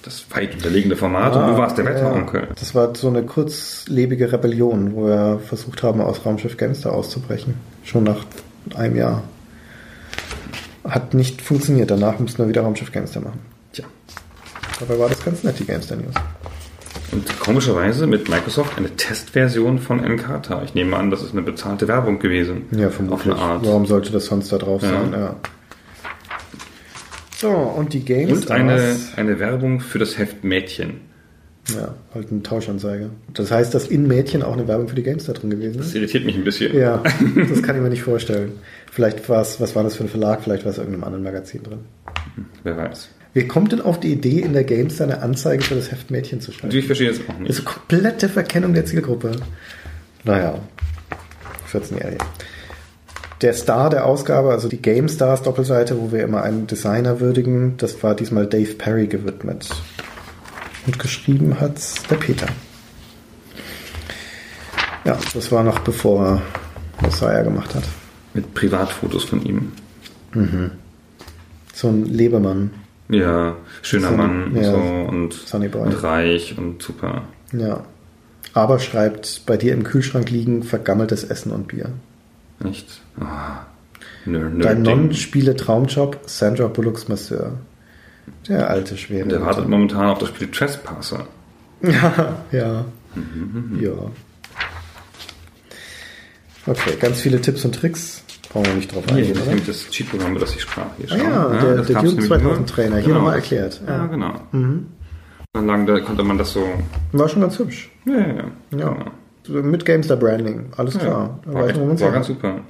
Das weit unterlegene Format und du warst der
Ah, ja,
Wetteronkel.
Das war so eine kurzlebige Rebellion, wo wir versucht haben, aus Raumschiff Gamestar auszubrechen. Schon nach einem Jahr. Hat nicht funktioniert. Danach mussten wir wieder Raumschiff Gamestar machen.
Tja.
Dabei war das ganz nett, die Gamestar News.
Und komischerweise mit Microsoft eine Testversion von Encarta. Ich nehme an, das ist eine bezahlte Werbung gewesen.
Ja,
Auf
vermutlich.
eine Art.
Warum sollte das sonst da drauf
Ja.
sein? Ja. So, und die Games
Und eine, eine Werbung für das Heft Mädchen.
Ja, halt eine Tauschanzeige. Das heißt, dass in Mädchen auch eine Werbung für die Games da drin gewesen
Das
ist?
irritiert mich ein bisschen.
Ja, das kann ich mir nicht vorstellen. Vielleicht war es, was war das für ein Verlag? Vielleicht war es irgendeinem anderen Magazin drin.
Wer weiß.
Wer kommt denn auf die Idee, in der Games eine Anzeige für das Heft Mädchen zu schreiben?
ich verstehe das auch
Das
nicht.
ist eine komplette Verkennung der Zielgruppe. Naja, 14-Jährige. Der Star der Ausgabe, also die Game Stars Doppelseite, wo wir immer einen Designer würdigen, das war diesmal Dave Perry gewidmet. Und geschrieben hat's der Peter. Ja, das war noch bevor er Messiah gemacht hat.
Mit Privatfotos von ihm.
So ein Lebemann.
Ja, schöner
So,
Mann
ja,
so, und, und reich und super.
Ja. Aber schreibt, bei dir im Kühlschrank liegen vergammeltes Essen und Bier.
Nicht? Ah, nerd,
Dein
Nerd-Ding.
Non-Spiele Traumjob, Sandra Bullocks Masseur. Der alte Schwede.
Der wartet momentan auf das Spiel Trespasser.
Ja, ja.
Mhm,
Ja. Okay, ganz viele Tipps und Tricks. Brauchen wir nicht drauf
Hier,
eingehen,
das ist nämlich das Cheat-Programm, über das ich sprach. Hier,
Ah ja, der-
das
der
nur-
2000 Trainer. Hier nochmal erklärt.
Ja,
Ja. Mhm.
genau. Dann lang, da konnte man das so.
War schon ganz hübsch.
Ja, ja, ja.
Ja.
Genau.
Mit GameStar Branding. Alles
Ja,
klar. Da
war, echt, war ganz super.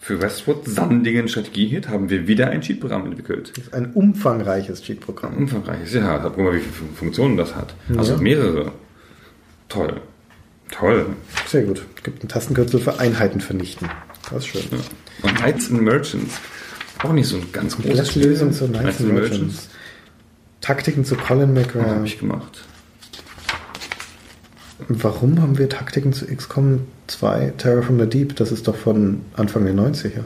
Für Westwood sandigen Strategiehit haben wir wieder ein Cheat-Programm entwickelt.
Ein umfangreiches Cheat-Programm.
Umfangreiches, ja. Guck mal, wie viele Funktionen das hat. Also mehrere. Toll. Toll.
Sehr gut. Gibt ein Tastenkürzel für Einheiten vernichten. Das ist schön.
Und Knights and Merchants. Auch nicht so ein ganz großes Spiel.
Lösung zu Knights and Merchants. Taktiken zu Colin
Ja,
McRae.
habe ich gemacht.
Warum haben wir Taktiken zu XCOM 2 Terror from the Deep? Das ist doch von Anfang der 90er.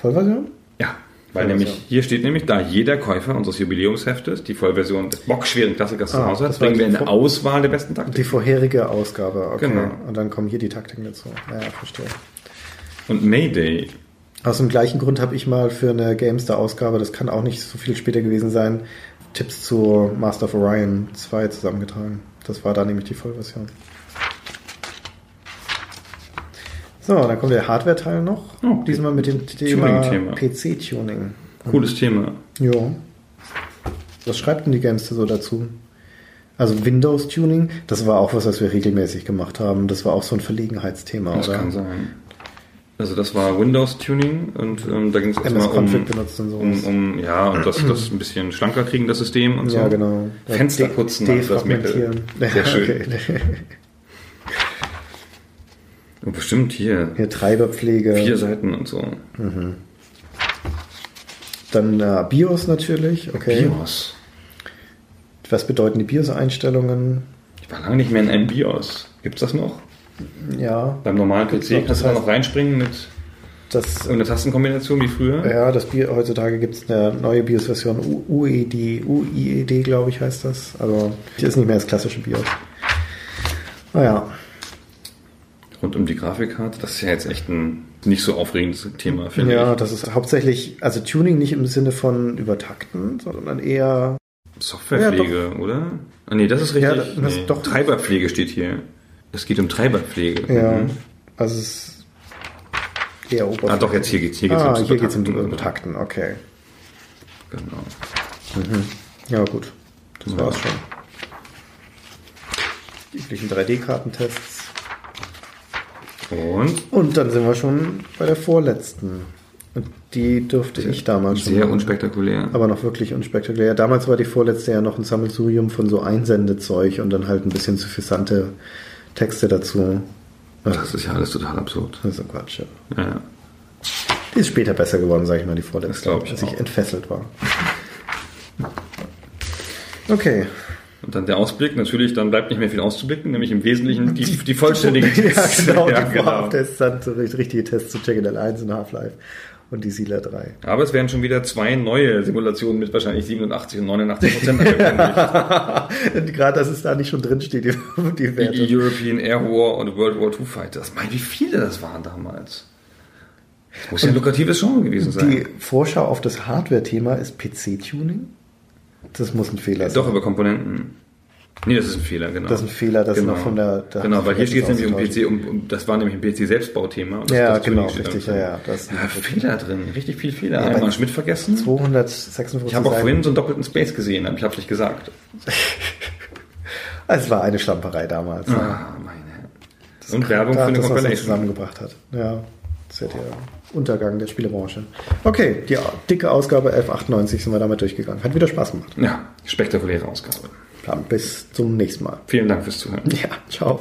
Vollversion?
Ja, weil nämlich hier steht nämlich, da jeder Käufer unseres Jubiläumsheftes die Vollversion des bockschweren Klassikers zu
Ah,
Hause
das
hat, bringen wir
die
eine Auswahl der besten Taktiken.
Die vorherige Ausgabe, okay.
Genau.
Und dann kommen hier die Taktiken dazu. Ja, ja, verstehe.
Und Mayday.
Aus dem gleichen Grund habe ich mal für eine GameStar-Ausgabe, das kann auch nicht so viel später gewesen sein, Tipps zu Master of Orion 2 zusammengetragen. Das war da nämlich die Vollversion. So, dann kommt der Hardware-Teil noch.
Oh,
Diesmal mit dem Thema. PC-Tuning.
Cooles Thema.
Ja. Was schreibt denn die Gamester so dazu? Also Windows-Tuning, das war auch was, was wir regelmäßig gemacht haben. Das war auch so ein Verlegenheitsthema,
Das
oder?
kann sein. Also das war Windows-Tuning und ähm, da ging es erstmal um, um, um, ja, und das, das ein bisschen schlanker kriegen, das System und so.
Ja, genau.
Fenster putzen, also das. Mittel. Sehr schön.
Okay.
Und bestimmt hier
Hier Treiberpflege.
vier Seiten und so.
Dann äh, BIOS natürlich. Okay.
BIOS.
Was bedeuten die BIOS-Einstellungen?
Ich war lange nicht mehr in einem BIOS. Gibt's das noch?
Ja,
Beim normalen PC kannst du da noch reinspringen mit
das,
irgendeiner Tastenkombination wie früher?
ja, das BIOS, heutzutage gibt es eine neue BIOS-Version, UED, UIED, glaube ich, heißt das. Also, die ist nicht mehr das klassische BIOS. Naja,
Rund um die Grafikkarte. Das ist ja jetzt echt ein nicht so aufregendes Thema, finde
ja,
ich.
das ist hauptsächlich, also Tuning nicht im Sinne von übertakten, sondern eher
Softwarepflege, oder? Ah, nee, das ist richtig.
Ja, das
nee.
doch-
Treiberpflege steht hier. Es geht um Treiberpflege.
Ja,
Mhm.
also es ist eher oberflächlich.
Ah, doch, jetzt hier geht's, hier geht's
ah,
ums
hier geht's um.
Übertakten,
okay.
Genau.
Ja, gut. Das
Ja.
war's schon. Die üblichen 3D-Kartentests.
Und
Und dann sind wir schon bei der vorletzten. Und die dürfte ich damals schon.
sehr
machen.
unspektakulär.
Aber noch wirklich unspektakulär. Damals war die vorletzte ja noch ein Sammelsurium von so Einsendezeug und dann halt ein bisschen suffisante Texte dazu. Ach,
Das ist ja alles total absurd.
das ist so Quatsch, ja.
Ja.
Die ist später besser geworden, sage ich mal, die
Das
vorletzte,
glaub ich
als ich
auch.
entfesselt war. Okay.
Und dann der Ausblick, natürlich, dann bleibt nicht mehr viel auszublicken, nämlich im Wesentlichen die, die vollständigen
ja, genau,
ja,
die Vorabtests, dann so richtige Tests zu Chicken 1 und Half-Life und die Sieler 3.
Aber es werden schon wieder zwei neue Simulationen mit wahrscheinlich 87 und 89 Prozent angekündigt.
Gerade, dass es da nicht schon drin steht, die, die Werte.
Die European Air War und World War II Fighters. Mein, wie viele das waren damals? Das muss ja ein lukratives Genre gewesen sein.
Die Vorschau auf das Hardware-Thema ist PC-Tuning. Das muss ein Fehler sein.
Doch, über Komponenten. Nee, das ist ein Fehler, genau.
Das ist ein Fehler, das noch von der- der
genau, weil hier steht es nämlich um. PC, um, das war nämlich ein PC-Selbstbauthema. das-
Ja,
das
genau, richtig,
da
ja, ja. Das ist
ja, Fehler drin, richtig viel Fehler.
Ja,
Einmal Schmidt vergessen.
256
Ich habe auch vorhin so einen doppelten Space gesehen, habe ich hab's nicht gesagt.
Es war eine Schlamperei damals. ja.
Ah, meine Herren. Und Werbung für eine
das,
Compilation.
zusammengebracht hat. Ja, das wird der Untergang der Spielebranche. Okay, die dicke Ausgabe 1198 sind wir damit durchgegangen. Hat wieder Spaß gemacht.
Ja, spektakuläre Ausgabe.
Dann bis zum nächsten Mal.
Vielen Dank fürs Zuhören.
Ja, ciao.